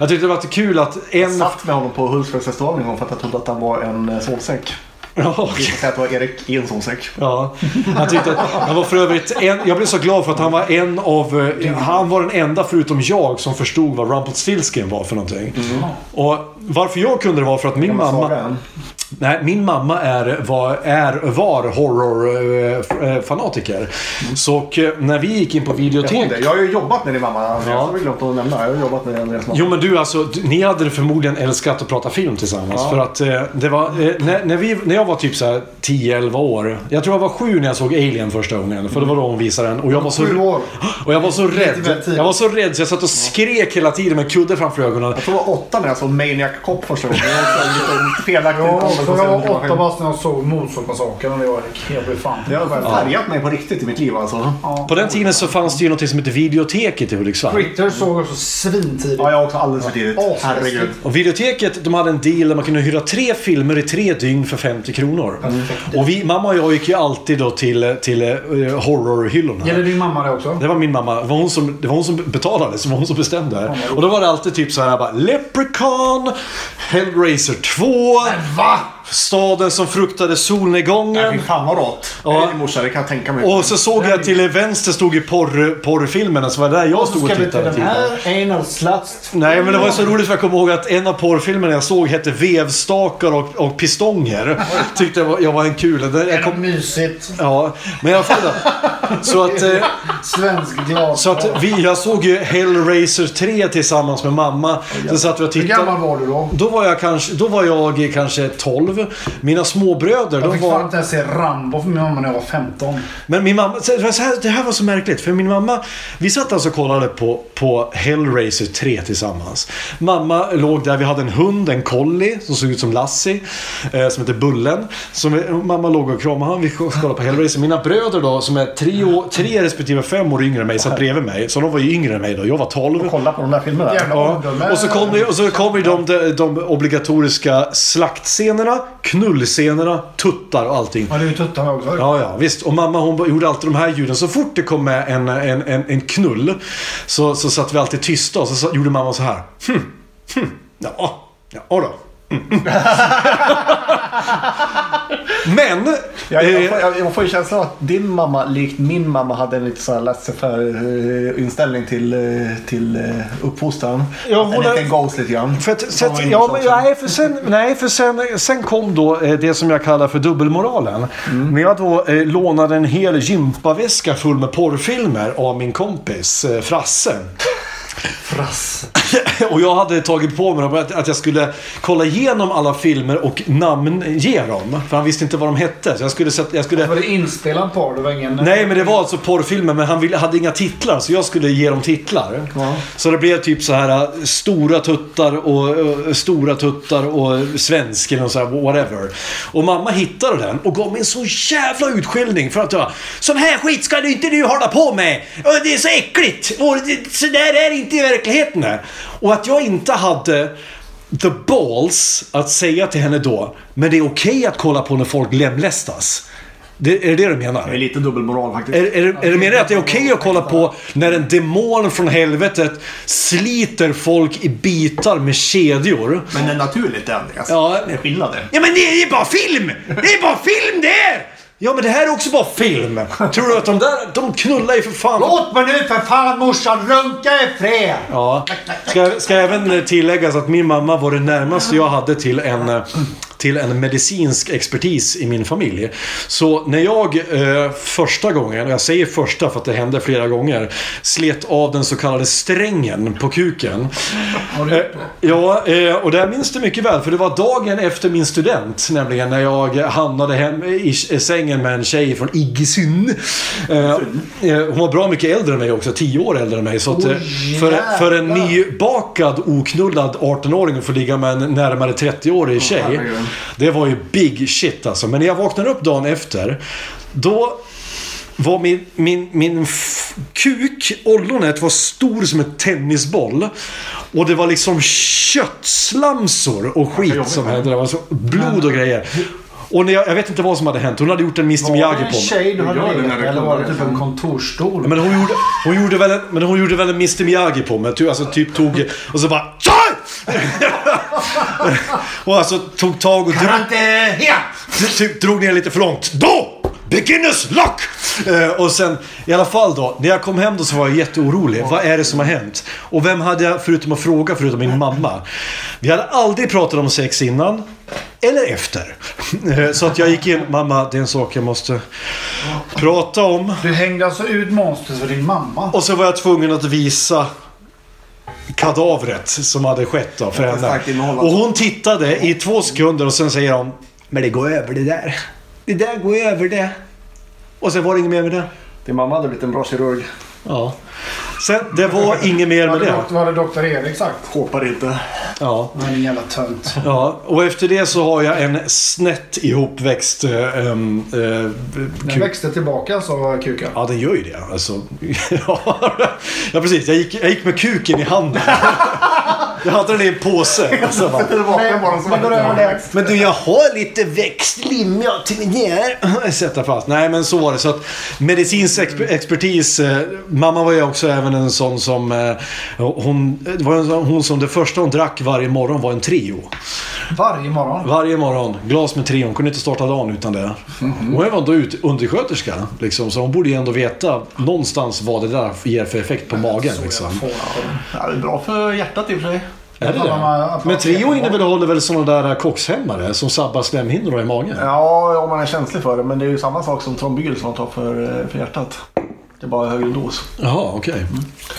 Jag tyckte det var kul att en... Jag satt med honom på Hultsfreds restaurang en gång för att jag trodde att han var en eh, sovsäck. Ja, Jag kan säga att det var Erik i en sovsäck. Ja, han tyckte att han var för övrigt en, Jag blev så glad för att han var en av... eh, Han var den enda förutom jag som förstod vad Rumpelstiltskin var för någonting. Och varför jag kunde det var för att min mamma... Nej, min mamma är, var, är, var horrorfanatiker. Så och, eh, när vi gick in på Jag, videotek... inte, jag har ju jobbat med din mamma. Ja. Jag har glömt att nämna. Jag har jobbat med Andreas mamma. Jo men du alltså, ni hade förmodligen älskat att prata film tillsammans. Ja. För att eh, det var, eh, när, när, vi, när jag var typ så här 10-11 år. Jag tror jag var sju när jag såg Alien första gången. För det var då hon visade den. Och jag var så, Sju år. och jag var så rädd. Jag var så rädd så jag satt och skrek hela tiden med kudde framför ögonen. Jag tror jag var åtta när jag såg Maniac Cop första gången. Också felaktigt. Ja, jag var åtta bast när jag såg Motorsågsmassakern och det var jag blev fan. Det har färgat mig på riktigt i mitt liv alltså. På den tiden så fanns det ju något som hette Videoteket i Hudiksvall. Critters såg jag så svintidigt. Ja, jag också alldeles för tidigt. Ja, Herregud. Och videoteket, de hade en deal där man kunde hyra tre filmer i tre dygn för 50 kronor. Och vi, mamma och jag gick ju alltid då till, till uh, horrorhyllorna. Gäller din mamma det också? Det var min mamma. Det var hon som, det var hon som betalade, så det var hon som bestämde. Och då var det alltid typ så här bara Leprechaun, Hellraiser 2, Men Va? Staden som fruktade Nej, fy solnedgången. fan vad rått. Ja. Ja. morsa, det kan jag tänka mig. Och så såg jag till vänster stod ju porr, porrfilmerna, så var det där jag Och stod och ska vi till tittade. den här anal sluts. Nej, men det var så roligt för jag kommer ihåg att en av porrfilmerna jag såg hette Vevstakar och, och pistonger. [laughs] Tyckte jag var, jag var en kul. Det- Jag Är kom, mysigt? ja, men i alla fall. Så att... Eh, Svensk glas. Så att vi, jag såg ju Hellraiser 3 tillsammans med mamma. Sen satt vi och Hur tittade. gammal var du då? Då var jag kanske, då var jag kanske 12. Mina småbröder, Jag de fick fan var... inte ens se Rambo för min mamma när jag var 15. Men min mamma, så- här, det här var så märkligt. För min mamma, vi satt alltså och kollade på, på Hellraiser 3 tillsammans. Mamma låg där, vi hade en hund, en collie som såg ut som Lassie. Eh, som heter Bullen. Som, mamma låg och kramade han, vi kollade på Hellraiser. Mina bröder då, som är tre, år, tre respektive fem år yngre än mig, satt bredvid mig. Så de var ju yngre än mig då, jag var 12. Kolla på de där filmerna. Ja, och så kommer och kommer de, de, de obligatoriska slaktscenerna, knullscenerna, tuttar och allting. Ja, det är ju tuttarna också. Ja, ja, visst. Och mamma hon gjorde alltid de här ljuden. Så fort det kom med en, en, en, en knull så, så satt vi alltid tysta och så sa- gjorde mamma så här. Hm, hm, ja, ja då. Mm. [laughs] Men... Jag, jag, eh, får, jag, jag får ju känslan av att din mamma, likt min mamma, hade en lite så här laissez inställning till, eh, till eh, uppfostran. Ja, en hon liten ghost lite grann. För att, så att, ja, men, nej, för, sen, nej, för sen, sen kom då det som jag kallar för dubbelmoralen. När jag då eh, lånade en hel gympaväska full med porrfilmer av min kompis eh, Frasse. Frass. [laughs] och jag hade tagit på mig att, att jag skulle kolla igenom alla filmer och namnge dem. För han visste inte vad de hette. Så jag skulle, sätta- jag skulle Var det inspelad porr? Det var ingen... Nej, men det var alltså porrfilmer, men han ville, hade inga titlar. Så jag skulle ge dem titlar. Så det blev typ så här äh, stora tuttar och äh, stora tuttar och svensk eller något så här, whatever. Och mamma hittade den och gav mig en så jävla utskällning för att jag Sån här skit ska du inte du hålla på med! Och det är så äckligt! Och det, så där är det inte i verkligheten. Och att jag inte hade the balls att säga till henne då Men det är okej att kolla på när folk lemlästas. Det, är det det du menar? Det är lite dubbelmoral faktiskt. Är, är, är det meningen att det är okej att kolla på när en demon från helvetet sliter folk i bitar med kedjor? Men det är naturligt det Andreas. Ja. Det är skillnader. Ja men det är bara film! Det är bara film det är! Ja men det här är också bara film. Tror du att de där, de knullar ju för fan. Låt mig nu för fan morsan runka i fred! Ja. Ska, ska även tilläggas att min mamma var det närmaste jag hade till en, eh, till en medicinsk expertis i min familj. Så när jag eh, första gången, och jag säger första för att det hände flera gånger, slet av den så kallade strängen på kuken. Det? Ja, eh, och det här minns du mycket väl. För det var dagen efter min student. Nämligen när jag hamnade hem i i sängen med en tjej från Iggesund. Eh, eh, Hon var bra mycket äldre än mig också. Tio år äldre än mig. Så att, eh, för, för en nybakad, oknullad 18-åring att få ligga med en närmare 30-årig tjej. Det var ju big shit alltså. Men när jag vaknade upp dagen efter. Då var min, min, min kuk, ollonet, var stor som en tennisboll. Och det var liksom köttslamsor och skit som hände. Det var så blod och grejer. Och när jag, jag vet inte vad som hade hänt. Hon hade gjort en Mr Var det Miyagi en på mig. tjej du hade det legat med eller var det typ en kontorsstol. Men hon gjorde, hon gjorde väl en, men hon gjorde väl en Mr Miyagi på mig. Ty- Alltså typ tog... Och så bara... "Tjaj!" [laughs] och alltså tog tag och drog... [laughs] Typ drog ner lite för långt. Då! Beginners luck! Eh, och sen, i alla fall då. När jag kom hem då så var jag jätteorolig. Vad är det som har hänt? Och vem hade jag förutom att fråga, förutom min mamma? Vi hade aldrig pratat om sex innan. Eller efter. [laughs] Eh, Så att jag gick in. Mamma, det är en sak jag måste prata om. Du hängde alltså ut monstret för din mamma. Och så var jag tvungen att visa kadavret som hade skett då för henne. innehåll, Och alltså. hon tittade i två sekunder och sen säger hon Men det går över det där. Det där går över det. Och sen var det inget mer med det. Din mamma hade blivit en bra kirurg. Ja. Sen, det var inget mer med det. vad hade doktor Erik sagt? Hoppar inte. Ja. Han är en jävla tönt. ja. Och efter det så har jag en snett ihopväxt... ehm, eh, Den växte tillbaka sa kuken. Ja, den gör ju det. Alltså, [laughs] ja, precis. Jag gick, jag gick med kuken i handen. [laughs] Jag hade den i en påse. Bara, Tillbaka bara som Men går över det. Men du, jag har lite växtlim [laughs] jag till det här. Sätta fast. Nej, men så var det. Så att medicinsk exper- expertis. Eh, mamma var ju också även en sån som... Eh, hon, det var en sån, hon som det första hon drack varje morgon var en Trio. Varje morgon. Varje morgon. Glas med Trio. Hon kunde inte starta dagen utan det. Hon var ändå ut, undersköterska. Liksom, så hon borde ju ändå veta någonstans vad det där ger för effekt på magen. Liksom. Ja, det är bra för hjärtat i och för sig. Är det det? Men Trio innehåller väl sådana där kockshämmare som sabbar slemhinnorna i magen? Ja, om man är känslig för det. Men det är ju samma sak som trombyl som man tar för, eh, för hjärtat. Det är bara högre dos. Jaha, okej.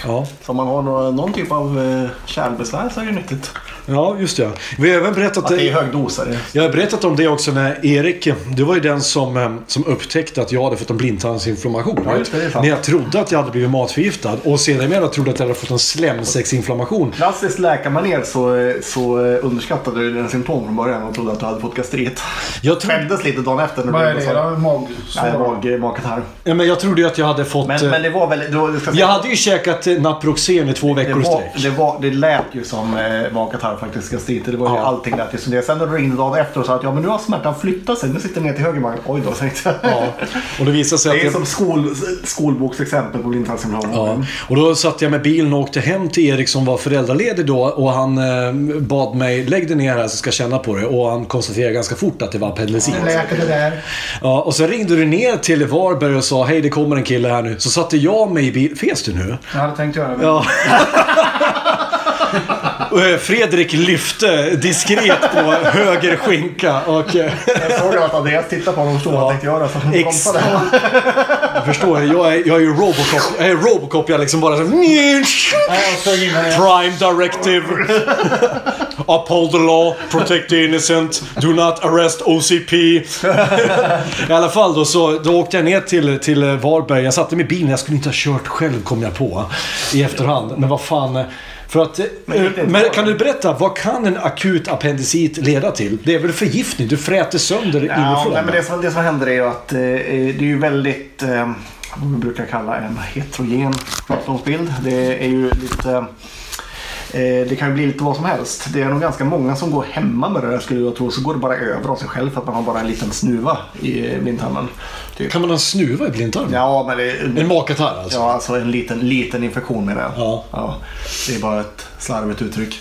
Ja. Så om man har någon, någon typ av eh, kärlbesvär så är det nyttigt. Ja, just det. Vi har även berättat Att det är det. högdosare. Jag har berättat om det också när Erik, du var ju den som, eh, som upptäckte att jag hade fått en blindtarmsinflammation. Ja, just det, det när jag trodde att jag hade blivit matförgiftad och sedermera trodde att jag hade fått en slemsäcksinflammation. Klassiskt läkarmanér så, så underskattade du dina symptom från början och trodde att du hade fått gastrit. Jag, tro, Skämdes lite dagen efter. När Vad du är det då? Mag... Nej, mag, magkatarr. ja, men jag trodde ju att jag hade fått... Men, eh, men det var väl... Ska säga- jag hade ju käkat eh, Naproxen i två det, veckor i var, sträck. det, var, det lät ju som eh, magkatarr faktiskt, gastrit. Det var ju Ja. allting lät ju som det. Sen när du ringde dagen efter och sa att ja, men nu har smärtan flyttat sig. Nu sitter den ner till höger mag. Oj då, tänkte jag. Ja. Och det visade sig att Det är jag- som skol, skolboksexempel på blindtarmsinflammation. Ja, och då satt jag med bilen och åkte hem till Erik som var föräldraledig då och han eh, bad mig lägg dig ner här så ska jag känna på det och han konstaterade ganska fort att det var det där. Ja, och sen ringde du ner till Varberg och sa hej det kommer en kille här nu. Så satte jag mig i bil. Fes du nu? Jag hade tänkt göra det. Ja. [laughs] Eh, Fredrik lyfte diskret på höger skinka och... eh, Jag såg att Andreas tittade på honom och förstod vad han tänkte göra. Så han bromsade. Jag förstår, jag är, jag är ju Robocop. Jag är Robocop, jag liksom bara så. Prime directive. Uphold the law, protect the innocent, do not arrest OCP. I alla fall då så då åkte jag ner till, till Varberg. Jag satte mig i bilen. Jag skulle inte ha kört själv kom jag på i efterhand. Men vad fan. För att, Men inte men kan du berätta, vad kan en akut appendicit leda till? Det är väl förgiftning? Du fräter sönder Ja, inifrån? nej, men det, som, det som händer är ju att eh, det är ju väldigt, eh, vad vi brukar kalla en heterogen sjukdomsbild. Det är ju lite eh, det kan ju bli lite vad som helst. Det är nog ganska många som går hemma med det där skulle jag tro. Så går det bara över av sig själv för att man har bara en liten snuva i eh, blindtarmen. Typ. Kan man ha en snuva i blindtarmen? Ja, men det, En magkatarr alltså? Ja, alltså en liten, liten infektion menar jag. Ja. det är bara ett slarvigt uttryck.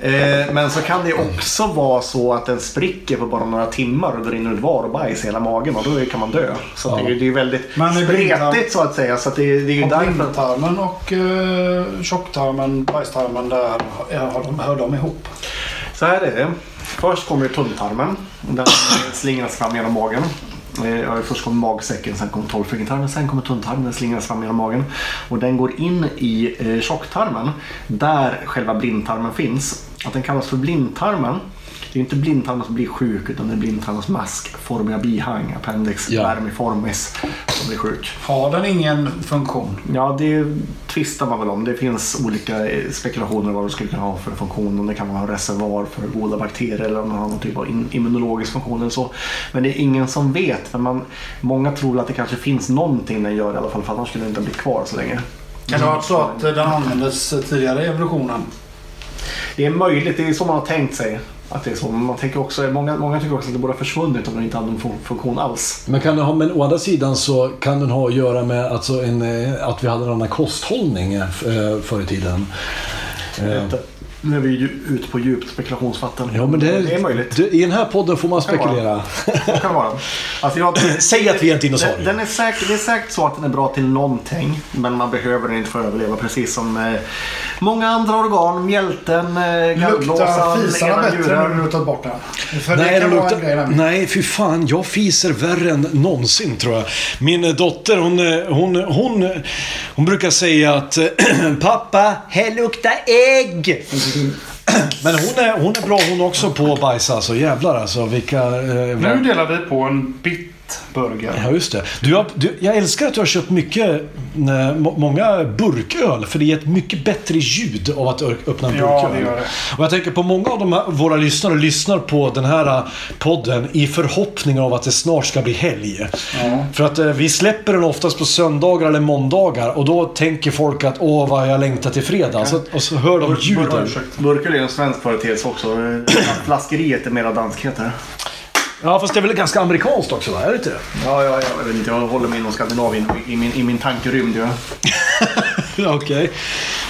Eh, men så kan det också vara så att den spricker på bara några timmar och det rinner ut var och bajs i hela magen och då kan man dö. Så att det, är- det är väldigt Men blindtarm- spretigt så att säga. Så att det, det är ju Och därför... blindtarmen och uh, tjocktarmen, bajstarmen, där ja, har de, hör de ihop. Så här är det. Först kommer tunntarmen. Den eh, slingras fram genom magen. Eh, ja, Först kommer magsäcken, sen kommer tolvfingertarmen, sen kommer tunntarmen. Den slingras fram genom magen. Och den går in i eh, tjocktarmen där själva blindtarmen finns. Att den kallas för blindtarmen det är inte blindtarmen som blir sjuk utan det är blindtarmens maskformiga bihang, appendix Ja. vermiformis, som blir sjuk. Har den ingen funktion? Ja, det tvistar man väl om. Det finns olika eh, spekulationer vad det skulle kunna ha för funktion. Om det kan vara en reservoar för goda bakterier eller om det har någon typ av immunologisk funktion eller så. Men det är ingen som vet. För man, många tror att det kanske finns någonting den gör i alla fall för annars skulle den inte bli kvar så länge. Kan det vara så att den användes tidigare i evolutionen? Det är möjligt, det är så man har tänkt sig. Att det är så. Man tänker också, många, många tycker också att det borde ha försvunnit om den inte hade någon fun- funktion alls. Men, kan ha, men å andra sidan så kan den ha att göra med alltså en, eh, att vi hade en annan kosthållning eh, förr i tiden. Eh, Nu är vi ju ute på djupt spekulationsvatten. Ja, men det, det är möjligt. det- I den här podden får man spekulera. Det kan vara. Alltså jag, [laughs] Säg att vi är en dinosaurie. Den, den är säkert, det är säkert så att den är bra till någonting. Men man behöver den inte för att överleva. Precis som eh, många andra organ. Mjälten, eh, gallblåsan, fisarna bättre njuren. när du tagit bort den? För det Nej, kan det vara en grej nej, fy fan. Jag fiser värre än någonsin tror jag. Min eh, dotter, hon, eh, hon, hon, hon brukar säga att eh, [clears throat] Pappa, här luktar ägg. Men hon är, hon är bra hon också på att bajsa alltså. Jävlar alltså. Vilka... Eh, Nu delar vi på en bitburgare. Ja, just det. Du har, du, jag älskar att du har köpt mycket, eh, må- många burköl. För det ger ett mycket bättre ljud av att öppna en burköl. Ja, det gör det. Och jag tänker på många av de här, våra lyssnare lyssnar på den här eh, podden i förhoppning av att det snart ska bli helg. För att eh, vi släpper den oftast på söndagar eller måndagar. Och då tänker folk att åh vad jag längtar till fredag. Så, och så hör de ljuden. Burköl är en svensk företeelse också. Flaskeriet är mera danskheter. Ja, fast det är väl ganska amerikanskt också va? Är det inte det? Ja, ja, jag vet inte. Jag håller mig inom Skandinavien i min, i min tankerymd. Ja. [laughs] Ja, Okej.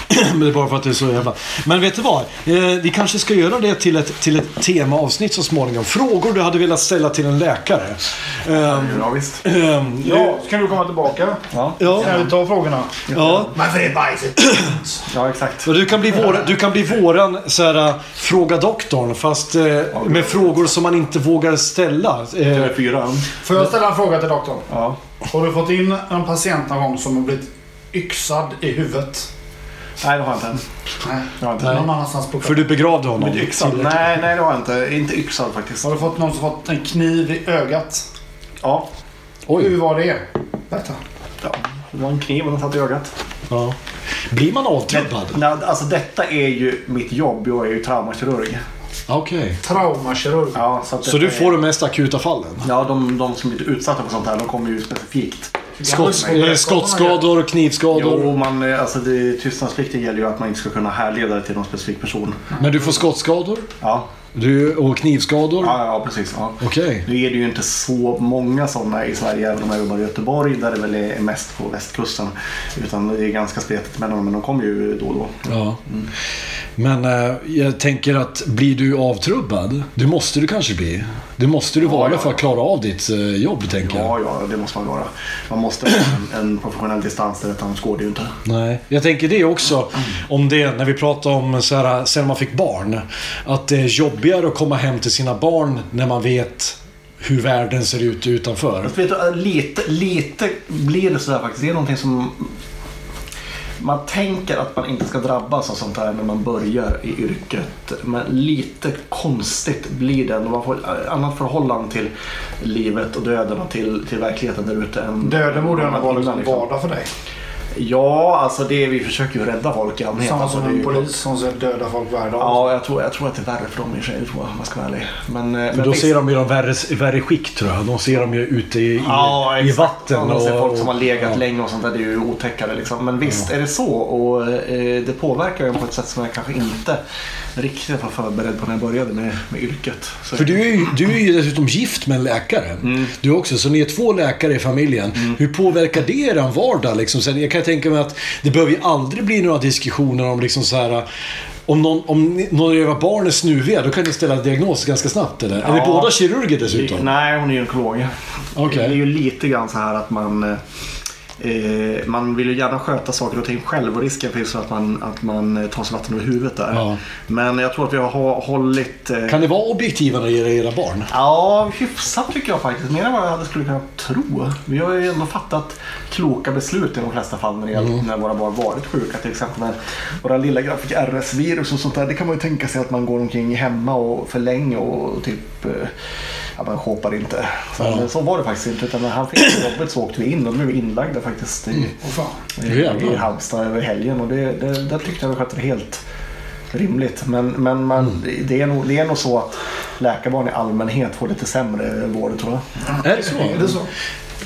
[clears throat] Men det är bara för att det är så jävla... Men vet du vad? Eh, vi kanske ska göra det till ett, till ett temaavsnitt så småningom. Frågor du hade velat ställa till en läkare. Ehm, Ja, visst. ehm, Ja, så kan du komma tillbaka. Ja, ja. Kan vi ta frågorna? ja. Varför är bajset [clears throat] ja exakt. Du, kan bli vår, du kan bli våran så här, fråga doktorn fast eh, med frågor som man inte vågar ställa. Eh, TV4. Får jag ställa en fråga till doktorn? Ja. Har du fått in en patient någon gång som har blivit yxad i huvudet? Nej, det har jag inte. Nej. Det har jag inte. Nej. Någon annanstans på för du begravde honom. Yxad? Nej, nej, det har jag inte. Inte yxad faktiskt. Har du fått någon som fått en kniv i ögat? Ja. Hur Oj. var det? Berätta. ja. Det var en kniv och den satt i ögat. Ja. Blir man avtrubbad? Nej, alltså detta är ju mitt jobb. Jag är ju traumakirurg. Okej. Traumakirurg. Ja, så Så du är- får de mest akuta fallen? Ja, de, de som blir utsatta för sånt här, de kommer ju specifikt. Skott, eh, skottskador, knivskador. Jo, man, eh, alltså det, tystnadsplikten gäller ju att man inte ska kunna härleda det till någon specifik person. Men du får skottskador? Ja, Du, och knivskador? ja, ja precis. Ja. Okej. Nu är det ju inte så många sådana i Sverige, även om jag jobbar i Göteborg där det väl är mest på västkusten. Utan det är ganska spretigt mellan dem, men de kommer ju då och då. Ja. Men eh, jag tänker att blir du avtrubbad, det måste du kanske bli. Det måste du vara ja, för att klara av ditt eh, jobb, tänker jag. Ja, ja, det måste man vara. Man måste ha en, en professionell distans där, annars går det ju inte. Nej, jag tänker det också. Om det, när vi pratar om så här, sen man fick barn. Att det är jobbigare att komma hem till sina barn när man vet hur världen ser ut utanför. Vet du, lite, lite blir det sådär faktiskt. Det är någonting som man tänker att man inte ska drabbas av sånt här när man börjar i yrket. Men lite konstigt blir det ändå. Man får ett annat förhållande till livet och döden och till, till verkligheten där ute. än- Döden borde vara innan, liksom vardag för dig. Ja, alltså det, vi försöker ju rädda folk i allmänhet. Samma Alltså, som är en polis som ser döda folk varje dag. Ja, jag tror, jag tror att det är värre för dem i sig, jag, om man ska vara ärlig. Men, eh, För men då visst- ser de ju de värre, värre skick tror jag. De ser de ju ute i, i, Ja, i exakt. vatten. Ja, man ser och- folk som har legat ja. länge och sånt där. Det är ju otäckare liksom. Men visst är det så. Och eh, det påverkar ju på ett sätt som jag kanske inte riktigt var förberedd på när jag började med, med yrket. Så För du är, ju, du är ju dessutom gift med en läkare. Du också, så ni är två läkare i familjen. Hur påverkar det er vardag? Liksom? Sen, jag kan tänka mig att det behöver ju aldrig bli några diskussioner om liksom så här... Om någon, om någon av era barn är snuviga, då kan ni ställa diagnos ganska snabbt eller? Är ni Ja. båda kirurger dessutom? Nej, hon är gynekolog. Okej. Det är ju lite grann så här att man... eh, man vill ju gärna sköta saker och ting själv och risken finns att man, att man tar sig vatten över huvudet där. Ja. Men jag tror att vi har hå- hållit eh, Kan ni vara objektiva när det gäller era barn? Ja, hyfsat tycker jag faktiskt. Mer än vad jag hade skulle kunna tro. Vi har ju ändå fattat kloka beslut i de flesta fall när, det gäller, när våra barn varit sjuka. Till exempel när våra lilla grabb fick RS-virus och sånt där. Det kan man ju tänka sig att man går omkring hemma och för länge och typ eh, Ja, man shoppar inte. Så, men så var det faktiskt inte. Utan när han fick [clears throat] jobbet så åkte vi in och blev inlagda faktiskt i, fan. i, i Halmstad över helgen. Och det, det, det tyckte jag skötte helt rimligt. Men, men man, det, är nog, det är nog så att läkarbarn i allmänhet får lite sämre vård tror jag. Är det så? Är det så?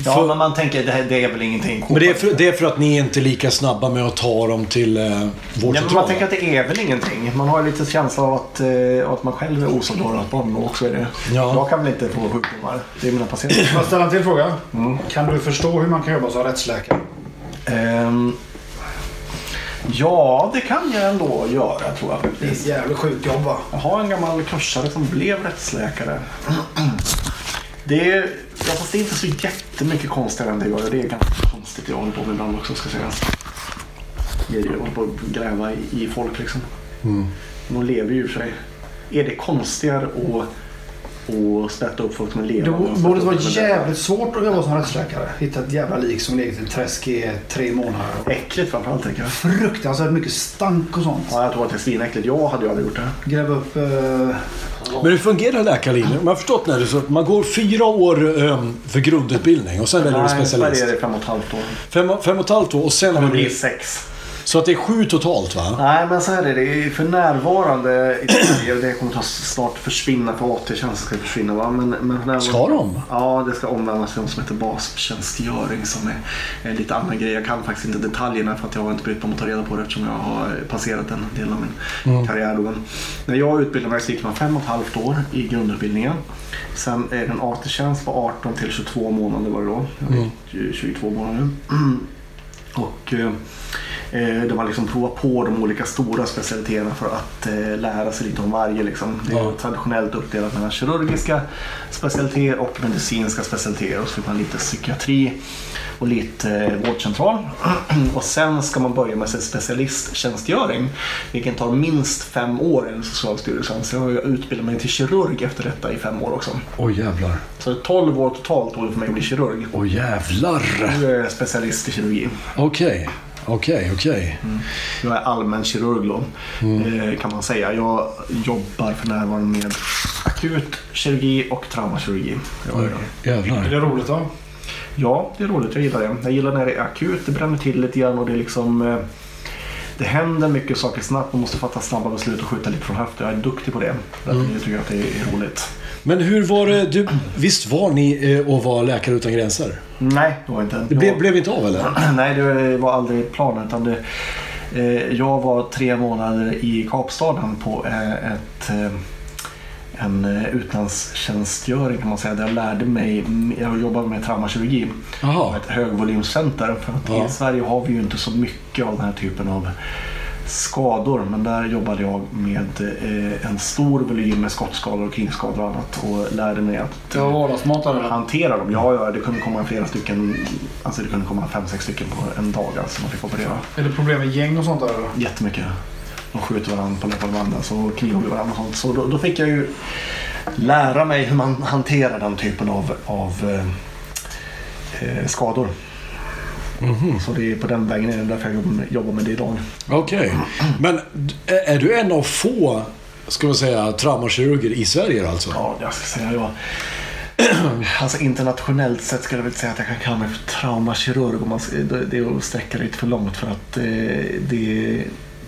Ja, För- men man tänker det, här, det är väl ingenting. Men det är, för, det är för att ni inte är lika snabba med att ta dem till eh, Ja, men man vårdcentralen? tänker att det är väl ingenting. Man har lite känsla av att, eh, att man själv är och att barn också är det. Ja. Jag kan väl inte få sjukdomar. Det är mina patienter. Får jag ställa en till fråga? Kan du förstå hur man kan jobba som rättsläkare? Ehm, ja, det kan jag ändå göra tror jag Det är ett jävligt sjukt jobb va? Jag har en gammal kursare som blev rättsläkare. Det är, ja, fast det är inte så jättemycket konstigare än det jag gör. Det är ganska konstigt jag håller på med ibland också ska sägas. Jag håller på att gräva i, i folk liksom. De lever ju ur sig. Är det konstigare att, att stötta upp folk som är Det levande? att borde vara jävligt svårt att jobba som rättsläkare. Hitta ett jävla lik som legat i ett träsk i tre månader. Äckligt framförallt tänker jag. Fruktansvärt mycket stank och sånt. Ja, jag tror att det är svinäckligt. Jag hade ju aldrig gjort det. Gräva upp... Eh, Men hur fungerar läkarlinjen? Man har förstått när det så att man går fyra år eh, för grundutbildning och sen väljer du Nej, specialist. Sverige är det fem och ett halvt år. Fem, fem och ett halvt år och sen Det har blir sex. Så att det är sju totalt va? Nej, men så är det. Det är för närvarande i Sverige. Det kommer ta snart försvinna för AT-tjänsten ska försvinna. Va? Men, men för Ska de? Ja, det ska omvandlas till något som heter bastjänstgöring som är en lite annan grej. Jag kan faktiskt inte detaljerna för att jag har inte brytt mig om att ta reda på det eftersom jag har passerat en del av min Mm. karriär. Då. Men när jag utbildade mig så gick man fem och ett halvt år i grundutbildningen. Sen är det en AT-tjänst på 18 till 22 månader var det då. Mm. gick 22 månader. [clears throat] Och eh, där man liksom provar på de olika stora specialiteterna för att eh, lära sig lite om varje. Liksom. Det är Ja. traditionellt uppdelat mellan kirurgiska specialiteter och medicinska specialiteter. Och så fick man lite psykiatri och lite eh, vårdcentral. [clears throat] och sen ska man börja med sin specialisttjänstgöring. Vilken tar minst fem år enligt Socialstyrelsen. Så jag har utbildat mig till kirurg efter detta i fem år också. Oj jävlar. Så det är 12 år totalt tog det för mig att bli kirurg. Oj jävlar. Nu är jag specialist i kirurgi. Okej. Okej, okej. Jag är allmän kirurg då, eh, kan man säga. Jag jobbar för närvarande med akut kirurgi och traumakirurgi. Jag det. är Jävlar. det roligt då? Ja, det är roligt. Jag gillar det. Jag gillar när det är akut. Det bränner till lite grann och det är liksom... eh, Det händer mycket saker snabbt. Man måste fatta snabba beslut och skjuta lite från höften. Jag är duktig på det. Tycker jag att det är roligt. Men hur var det? Du, visst var ni eh, och var Läkare Utan Gränser? Nej, det var inte. Det blev, blev inte av eller? [clears throat] Nej, det var aldrig planen. Utan det, eh, jag var tre månader i Kapstaden på eh, ett, eh, en eh, utlandstjänstgöring kan man säga. Där jag lärde mig, jag jobbade med traumakirurgi. Ett högvolymscenter. För att Ja. i Sverige har vi ju inte så mycket av den här typen av skador. Men där jobbade jag med eh, en stor volym med skottskador och kringskador och annat. Och lärde mig att eller? hantera dem. Ja, ja, det kunde komma flera stycken. Alltså det kunde komma fem, sex stycken på en dag alltså man fick operera. Är det problem med gäng och sånt där eller? Jättemycket. De skjuter varandra på löpande band och knivar varandra och sånt. Så då, då fick jag ju lära mig hur man hanterar den typen av, av eh, eh, skador. Så det är på den vägen är därför jag jobbar med, det idag. Okej. Men d- är du en av få, ska man säga, traumakirurger i Sverige alltså? Ja, jag ska säga jag. [clears throat] Alltså internationellt sett skulle jag väl säga att jag kan kalla mig för traumakirurg. Om man, det är att sträcka det lite för långt för att eh, det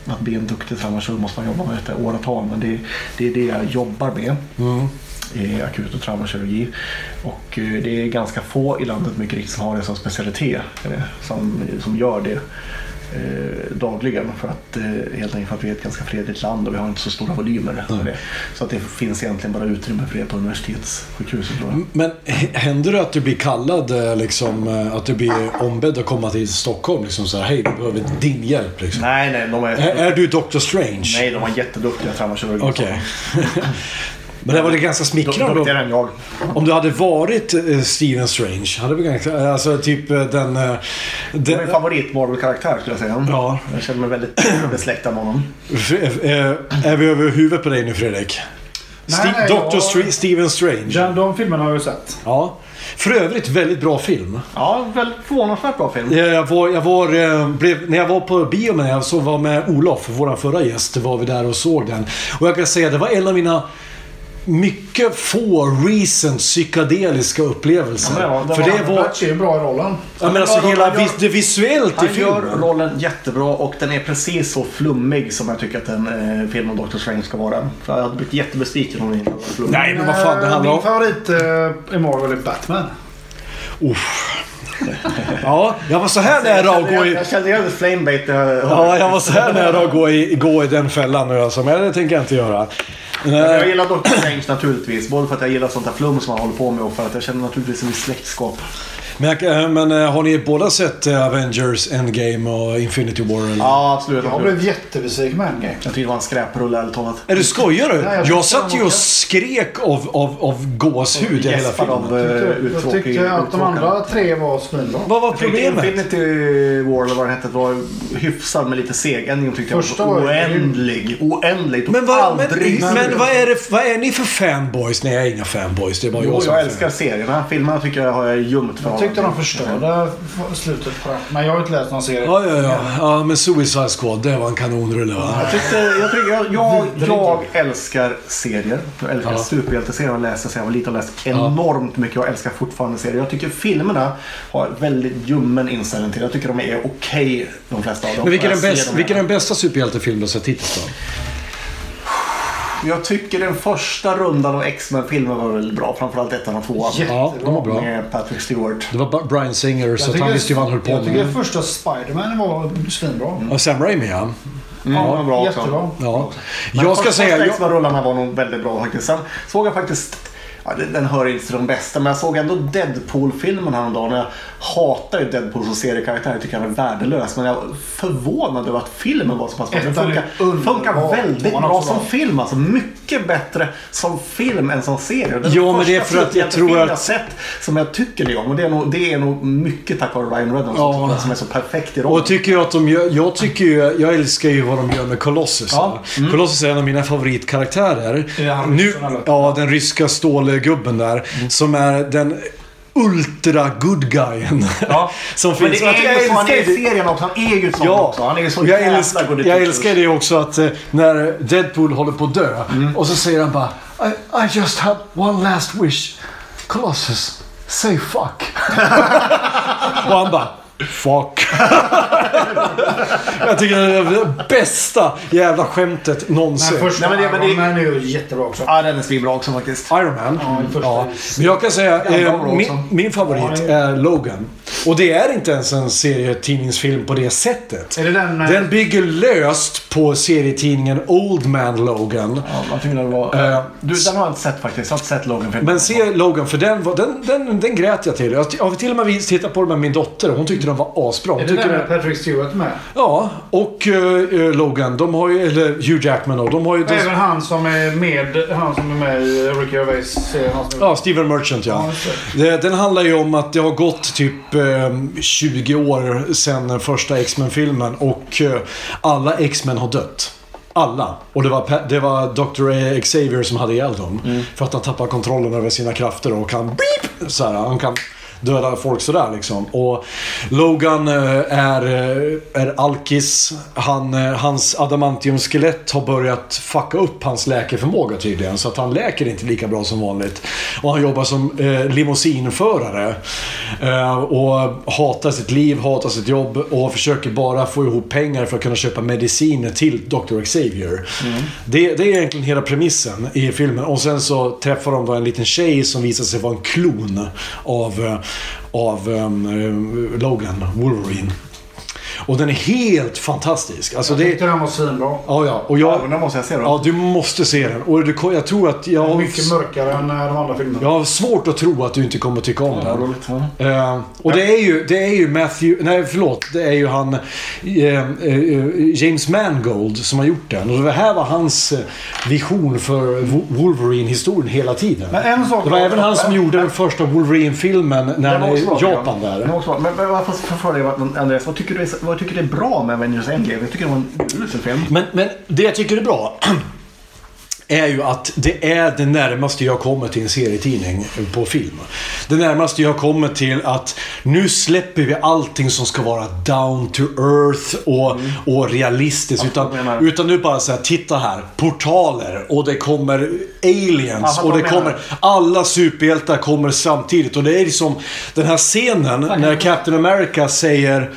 att bli en duktig traumakirurg måste man jobba med ett åratal. Men det, det är det jag jobbar med. I akut och traumakirurgi. Och eh, det är ganska få i landet mycket riktigt som har det som specialitet. eh, Som, som gör det eh, dagligen. För att, eh, helt enkelt för att vi är ett ganska fredligt land och vi har inte så stora volymer. det. Så att det finns egentligen bara utrymme för det på universitetssjukhuset. Jag. Men händer det att du blir kallad, eh, liksom, att du blir ombedd att komma till Stockholm? Liksom så här, hej, vi behöver din hjälp. Liksom. Nej, nej, de är, Är, är du Dr. Strange? nej, de är jätteduktiga traumakirurger. Okej. [laughs] Men det var det ganska smickrande. Duktigare än jag. Om du hade varit eh, Steven Strange, hade vi ganska, alltså typ eh, den, eh, Det Det, min favorit Marvel-karaktär skulle jag säga. ja. Jag känner mig väldigt [clears throat] besläktad med honom. Eh, Är vi över huvudet på dig nu Fredrik? Nej, Dr. jag- Steven Strange. Den, de filmerna har jag ju sett. Ja. För övrigt väldigt bra film. Ja, väldigt förvånansvärt bra film. Jag var, jag var, eh, blev, när jag var på bio med jag så var med Olof, vår förra gäst, var vi där och såg den. Och jag kan säga det var en av mina mycket få recent psykedeliska upplevelser. Ja, det var- För det var- var... Batch är bra i rollen. Ja, men alltså Ja, hela gör- vis, det visuellt i Han gör filmen. rollen jättebra och den är precis så flummig som jag tycker att en eh, film om Doctor Strange ska vara. För jag hade blivit jättebesviken om den inte varit flummig. Nej, men vad fan det handlar Min om... favorit eh, i Marvel är Batman. Ja, jag var så här nära att gå jag, i... jag kände igen flamebait. Ja, jag var så här nära att gå i, gå i den fällan nu alltså. Men det tänker jag inte göra. Jag gillar Doctor Strange naturligtvis. Både för att jag gillar sånt här flum som han håller på med och för att jag känner naturligtvis en viss släktskap. Men, jag- eh, men eh, har ni båda sett eh, Avengers Endgame och Infinity War? Eller? Ja, absolut. Jag blev jättebesviken med Endgame. Jag tyckte det var en skräprulle ärligt talat. Är du skojar du? Nej, jag jag tyckte satt ju och skrek av, av, av gåshud i hela filmen. av, Jag uttråkig- tyckte att de andra tre var svinbra. Vad var Jag tyckte problemet? Infinity War eller vad den hette var hyfsad men lite seg. Endgame tyckte jag Första var oändlig. Oändlig. Men, vad, men, men vad, är det, vad är ni för fanboys? Nej, jag är inga fanboys. Det är bara Jo, jag som jag älskar här filmen tycker jag har jag ljumt för. Tyckte de förstörde slutet på den. Men jag har inte läst någon serie. Ja, ja, ja. ja, men Suicide Squad, det var en kanonrulle va? Jag, tyckte, jag, tycker, jag, jag, jag älskar serier. Jag älskar Ja. superhjälteserier. Jag läste sedan jag var liten och läst enormt mycket. Jag älskar fortfarande serier. Jag tycker filmerna har väldigt ljummen inställning till. Jag tycker de är okej, de flesta av dem. Men vilken är, den ser bäst, dem vilken är den bästa superhjältefilm du har sett hittills då? Jag tycker den första rundan av X-Men-filmer var väldigt bra. Framförallt ettan och tvåan. Ja, de var bra. Med Patrick Stewart. Det var Brian Singer, så han visste ju vad han höll jag på tycker med. första Spiderman var svinbra. Och Sam Raimi ja. Mm, Ja, den bra också. jättebra. ja. Men Jag ska säga... Jag, X-Men-rullarna var nog väldigt bra faktiskt. Sen såg jag faktiskt Ja, den- hör inte till de bästa, men jag såg ändå Deadpool-filmen häromdagen. Jag hatar ju Deadpool som seriekaraktär, jag tycker han är värdelös. Men jag var förvånad över att filmen var så pass bra. Den funkar, funkar väldigt bra som film. Alltså mycket bättre som film än som serie. Den Ja, men det är för att jag tror att- sett som jag tycker det om. Och det är nog, det är nog mycket tack vare Ryan Reynolds Ja. som är så perfekt i rollen. och tycker jag att de gör, jag tycker ju, jag älskar ju vad de gör med Colossus. Ja. Mm. Colossus är en av mina favoritkaraktärer. Är han Nu, ja, den ryska stålgubben där. Mm. Som är den ultra good guyen. Ja. [laughs] som Men finns. det är Jag ju så han är i älskar serien också. Han är ju sån Ja, också. Han är så jag, älskar, jag at älskar det också att eh, när Deadpool håller på att dö Mm. och så säger han bara I, I just have one last wish. Colossus, say fuck. [laughs] och han bara Fuck. [laughs] jag tycker det är det bästa jävla skämtet någonsin. Men första Nej, men det- men det- Iron Man är ju jättebra också. Ja, den är svinbra också faktiskt. Iron Man. Ja, Ja. Men jag kan säga, Ja, eh, bra min, min favorit är Logan. Och det är inte ens en serietidningsfilm på det sättet. Är det den... eh, Den bygger löst på serietidningen Old Man Logan. Ja, jag tycker den var... Eh, du, den har jag inte sett faktiskt. Jag har inte sett Logan-filmen. Men se Logan, för den, var- den, den, den grät jag till. Jag har till och med tittat på den med min dotter och hon tyckte den var asbra. Är det den, med Patrick Stewart med? ja, och eh, Logan, de har ju, eller Hugh Jackman och de har ju... De, Även han som är med, han som är med i Ricky Gervais han Ja, Steven Merchant ja. Ja, den handlar ju om att det har gått typ eh, 20 år sedan den första X-Men-filmen och eh, alla X-Men har dött. Alla. Och det var, det var Dr. Xavier som hade ihjäl dem. För att han tappar kontrollen över sina krafter och kan beep, så här, Han kan döda folk sådär liksom. Och Logan eh, är, eh, är alkis. Han, eh, hans adamantiumskelett har börjat fucka upp hans läkeförmåga tydligen. Så att han läker inte lika bra som vanligt. Och han jobbar som eh, limousinförare. Eh, och hatar sitt liv, hatar sitt jobb och försöker bara få ihop pengar för att kunna köpa mediciner till Dr. Xavier. Det, det är egentligen hela premissen i filmen. Och sen så träffar de då en liten tjej som visar sig vara en klon av, av um, Logan, Wolverine. Och den är helt fantastisk. Alltså Jag det, tyckte den var svinbra. ja, ja. Och Ja, jag, men den måste jag se då. ja, du måste se den. Och du, jag tror att jag... Mycket mörkare än eh, de andra filmerna. Jag har svårt att tro att du inte kommer tycka om Ja, den. roligt. Ja. Eh, och det är, ju, det är ju Matthew... Nej, förlåt. Det är ju han... eh, eh, James Mangold som har gjort den. Och det här var hans vision för Wo- Wolverine-historien hela tiden. Men en sak det var även han som men- gjorde den första Wolverine-filmen när Den han var är också i bra, Japan där. Den. Men men varför får jag Andreas, vad tycker, du är, vad jag tycker det är bra med Avengers Endgame? Jag tycker det var en usel film. Men, men det jag tycker är bra [clears throat] är ju att det är det närmaste jag kommer till en serietidning på film. Det närmaste jag kommer till att nu släpper vi allting som ska vara down to earth och, och realistiskt. Utan, utan nu bara säga titta här, portaler och det kommer aliens Ja, och det kommer, alla superhjältar kommer samtidigt. Och det är liksom den här scenen när Captain America säger,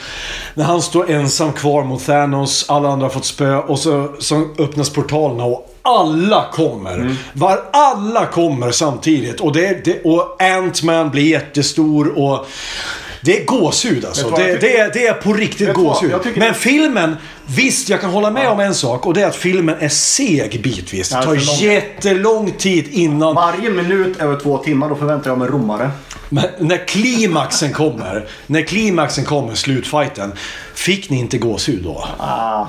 när han står ensam kvar mot Thanos, alla andra har fått spö och så, så öppnas portalerna och alla kommer. Mm. Var alla kommer samtidigt. Och, det, det, och Ant-Man blir jättestor och... Det är gåshud alltså. Det, det, är, det är på riktigt gåshud. Men filmen, visst jag kan hålla med om en sak. Och det är att filmen är seg bitvis. Det Ja, tar lång. jättelång tid innan... Varje minut över två timmar, då förväntar jag mig romare. Men när klimaxen kommer, när klimaxen kommer, slutfighten. Fick ni inte gåshud då? Ah,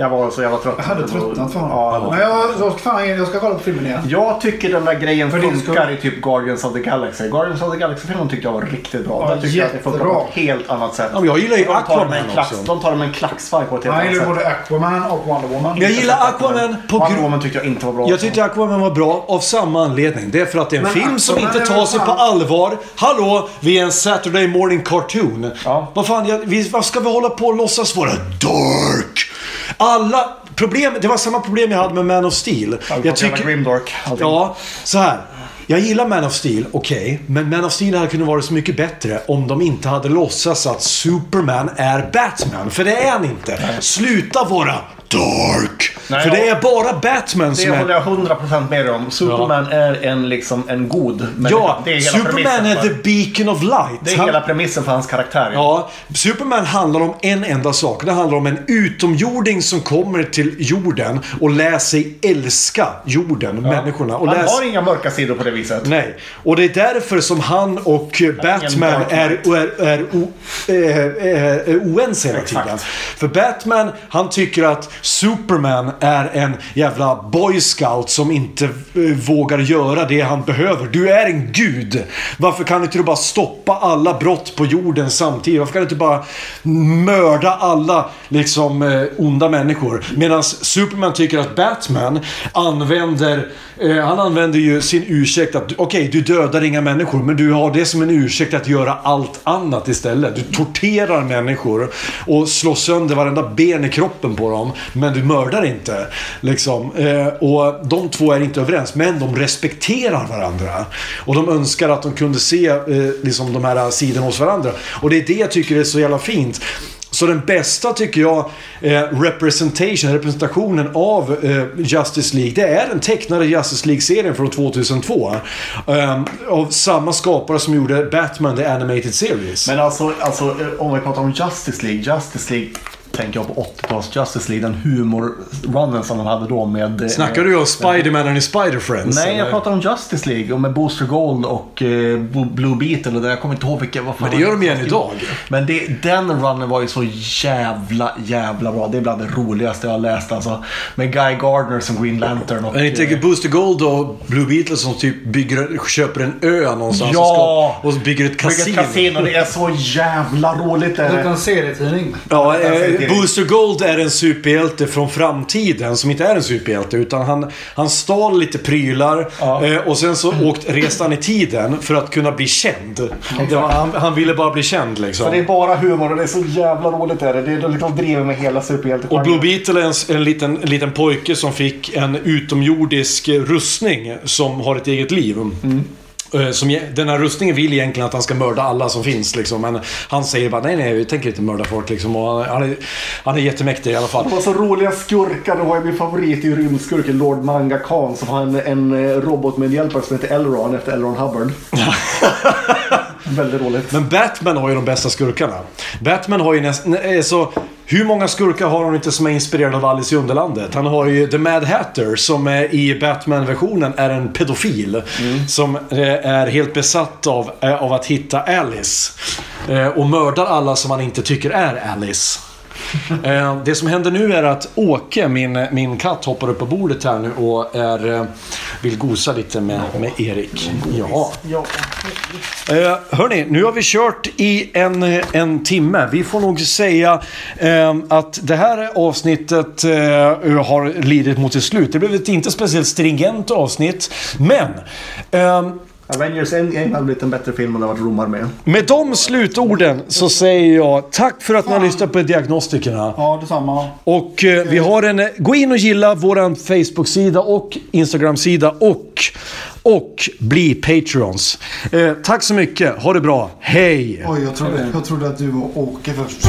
jag var så jävla trött. Jag hade tröttnat honom. Ja, Men jag, jag, ska fan, jag ska kolla på filmen igen. Jag tycker den där grejen För funkar i typ Guardians of the Galaxy. Guardians of the Galaxy-filmen tyckte jag var riktigt bra. Ja, Där tycker jag att det funkar på ett helt annat sätt. Ja, men jag gillar ju de tar Aquaman med en klax, också. De tar med en klackspark på ett helt Jag annat gillar sätt. både Aquaman och Wonder Woman. Jag gillar Aquaman på Wonder grund... Woman tyckte jag inte var bra. Jag tyckte Aquaman var bra av samma anledning. Det är för att det är en Men film som Aquaman inte tar sig på fan- allvar. Hallå, vi är en Saturday morning cartoon. Ja. Vad fan, jag, vi, vad ska vi hålla på och låtsas vara dark? Alla problem, det var samma problem jag hade med Man of Steel. Jag tycker... Grimdark. allting. Ja, så här. Jag gillar Man of Steel, okej. men Man of Steel hade kunnat vara så mycket bättre om de inte hade låtsats att Superman är Batman. För det är han inte. Sluta vara dark. Nej, för det ja. är bara Batman som Det är... håller jag 100% med dig om. Superman är en, liksom, en god människa. Ja, det är hela Superman premissen är för- the beacon of light. Det är Han- hela premissen för hans karaktär. Ja, Superman handlar om en enda sak. Det handlar om en utomjording som kommer till jorden och lär sig älska jorden, människorna. Och Han lär har inga mörka sidor på det viset. Nej, och det är därför som han och Batman Dark är, är, är, o, eh, eh, är oense hela Exakt. tiden. För Batman, han tycker att Superman är en jävla boy scout som inte eh, vågar göra det han behöver. Du är en gud. Varför kan inte du bara stoppa alla brott på jorden samtidigt? Varför kan du inte bara mörda alla liksom eh, onda människor? Medan Superman tycker att Batman använder eh, han använder ju sin ursäkt att okej, du dödar inga människor men du har det som en ursäkt att göra allt annat istället. Du torterar människor och slår sönder varenda ben i kroppen på dem men du mördar inte. Liksom. Eh, och de två är inte överens men de respekterar varandra. Och de önskar att de kunde se eh, liksom de här sidorna hos varandra. Och det är det jag tycker är så jävla fint. Så den bästa tycker jag, eh, representation, representationen av eh, Justice League, det är den tecknade Justice League-serien från 2002. Eh, av samma skapare som gjorde Batman, The Animated Series. Men alltså, alltså, eh, om vi pratar om Justice League. Justice League tänker jag på 80-tals Justice League. Den humorrunnen som de hade då med... eh, Snackar du om Spider-Man and his Spider-Friends? Nej, jag eller? pratar om Justice League och med Booster Gold och eh, Blue Beetle. Och det, jag kommer inte ihåg vilka... Vad fan Men det gör de igen idag. Men det, den runnen var ju så jävla, jävla bra. Det är bland det roligaste jag har läst alltså. Med Guy Gardner som Green Lantern. Och, Men inte eh, Booster Gold och Blue Beetle som typ bygger, köper en ö någonstans Ja! och, ska, och bygger ett kasino. Bygga ett kasino. Det är så jävla roligt. Det Det är är. en serietidning. Ja, Jag eh. Booster Gold är en superhjälte från framtiden som inte är en superhjälte. Utan han, han stal lite prylar Ja. eh, och sen så [clears throat] åkt, reste han i tiden för att kunna bli känd. Var, han, han ville bara bli känd liksom. För det är bara humor och det är så jävla roligt. Är det. Det är, liksom driver med hela superhjältegenren. Och Blue Beetle är en, en, liten, en liten pojke som fick en utomjordisk rustning som har ett eget liv. Eh, Som, ge- den här rustningen vill egentligen att han ska mörda alla som finns liksom. Men han säger bara nej, nej, vi tänker inte mörda folk liksom. Och han, han, är, han är jättemäktig i alla fall. Det var så roliga skurkar. Det var ju min favorit i rymdskurken Lord Manga Khan som har en, en eh, robot med en hjälpare som heter Elron efter Elron Hubbard. [laughs] [laughs] Väldigt roligt. Men Batman har ju de bästa skurkarna. Batman har ju nästan... Så, alltså, hur många skurkar har han inte som är inspirerade av Alice i Underlandet? Han har ju The Mad Hatter som är, i Batman-versionen är en pedofil. Som eh, är helt besatt av, eh, av att hitta Alice. Eh, och mördar alla som han inte tycker är Alice. [laughs] Eh, Det som händer nu är att Åke, min, min katt, hoppar upp på bordet här nu och är, eh, vill gosa lite med, med Erik. Ja. Eh, hörni, nu har vi kört i en, en timme. Vi får nog säga eh, att det här avsnittet eh, har lidit mot sitt slut. Det blev ett inte speciellt stringent avsnitt. Men Avengers Endgame hade blivit en bättre film om det varit romar med. med de slutorden så säger jag tack för att ni har lyssnat på Diagnostikerna. ja, detsamma. Och eh, vi har en... Gå in och gilla våran Facebook-sida och Instagram-sida och... Och bli Patreons. Eh, tack så mycket. Ha det bra. Hej! Oj, jag trodde, jag trodde att du och Åke först.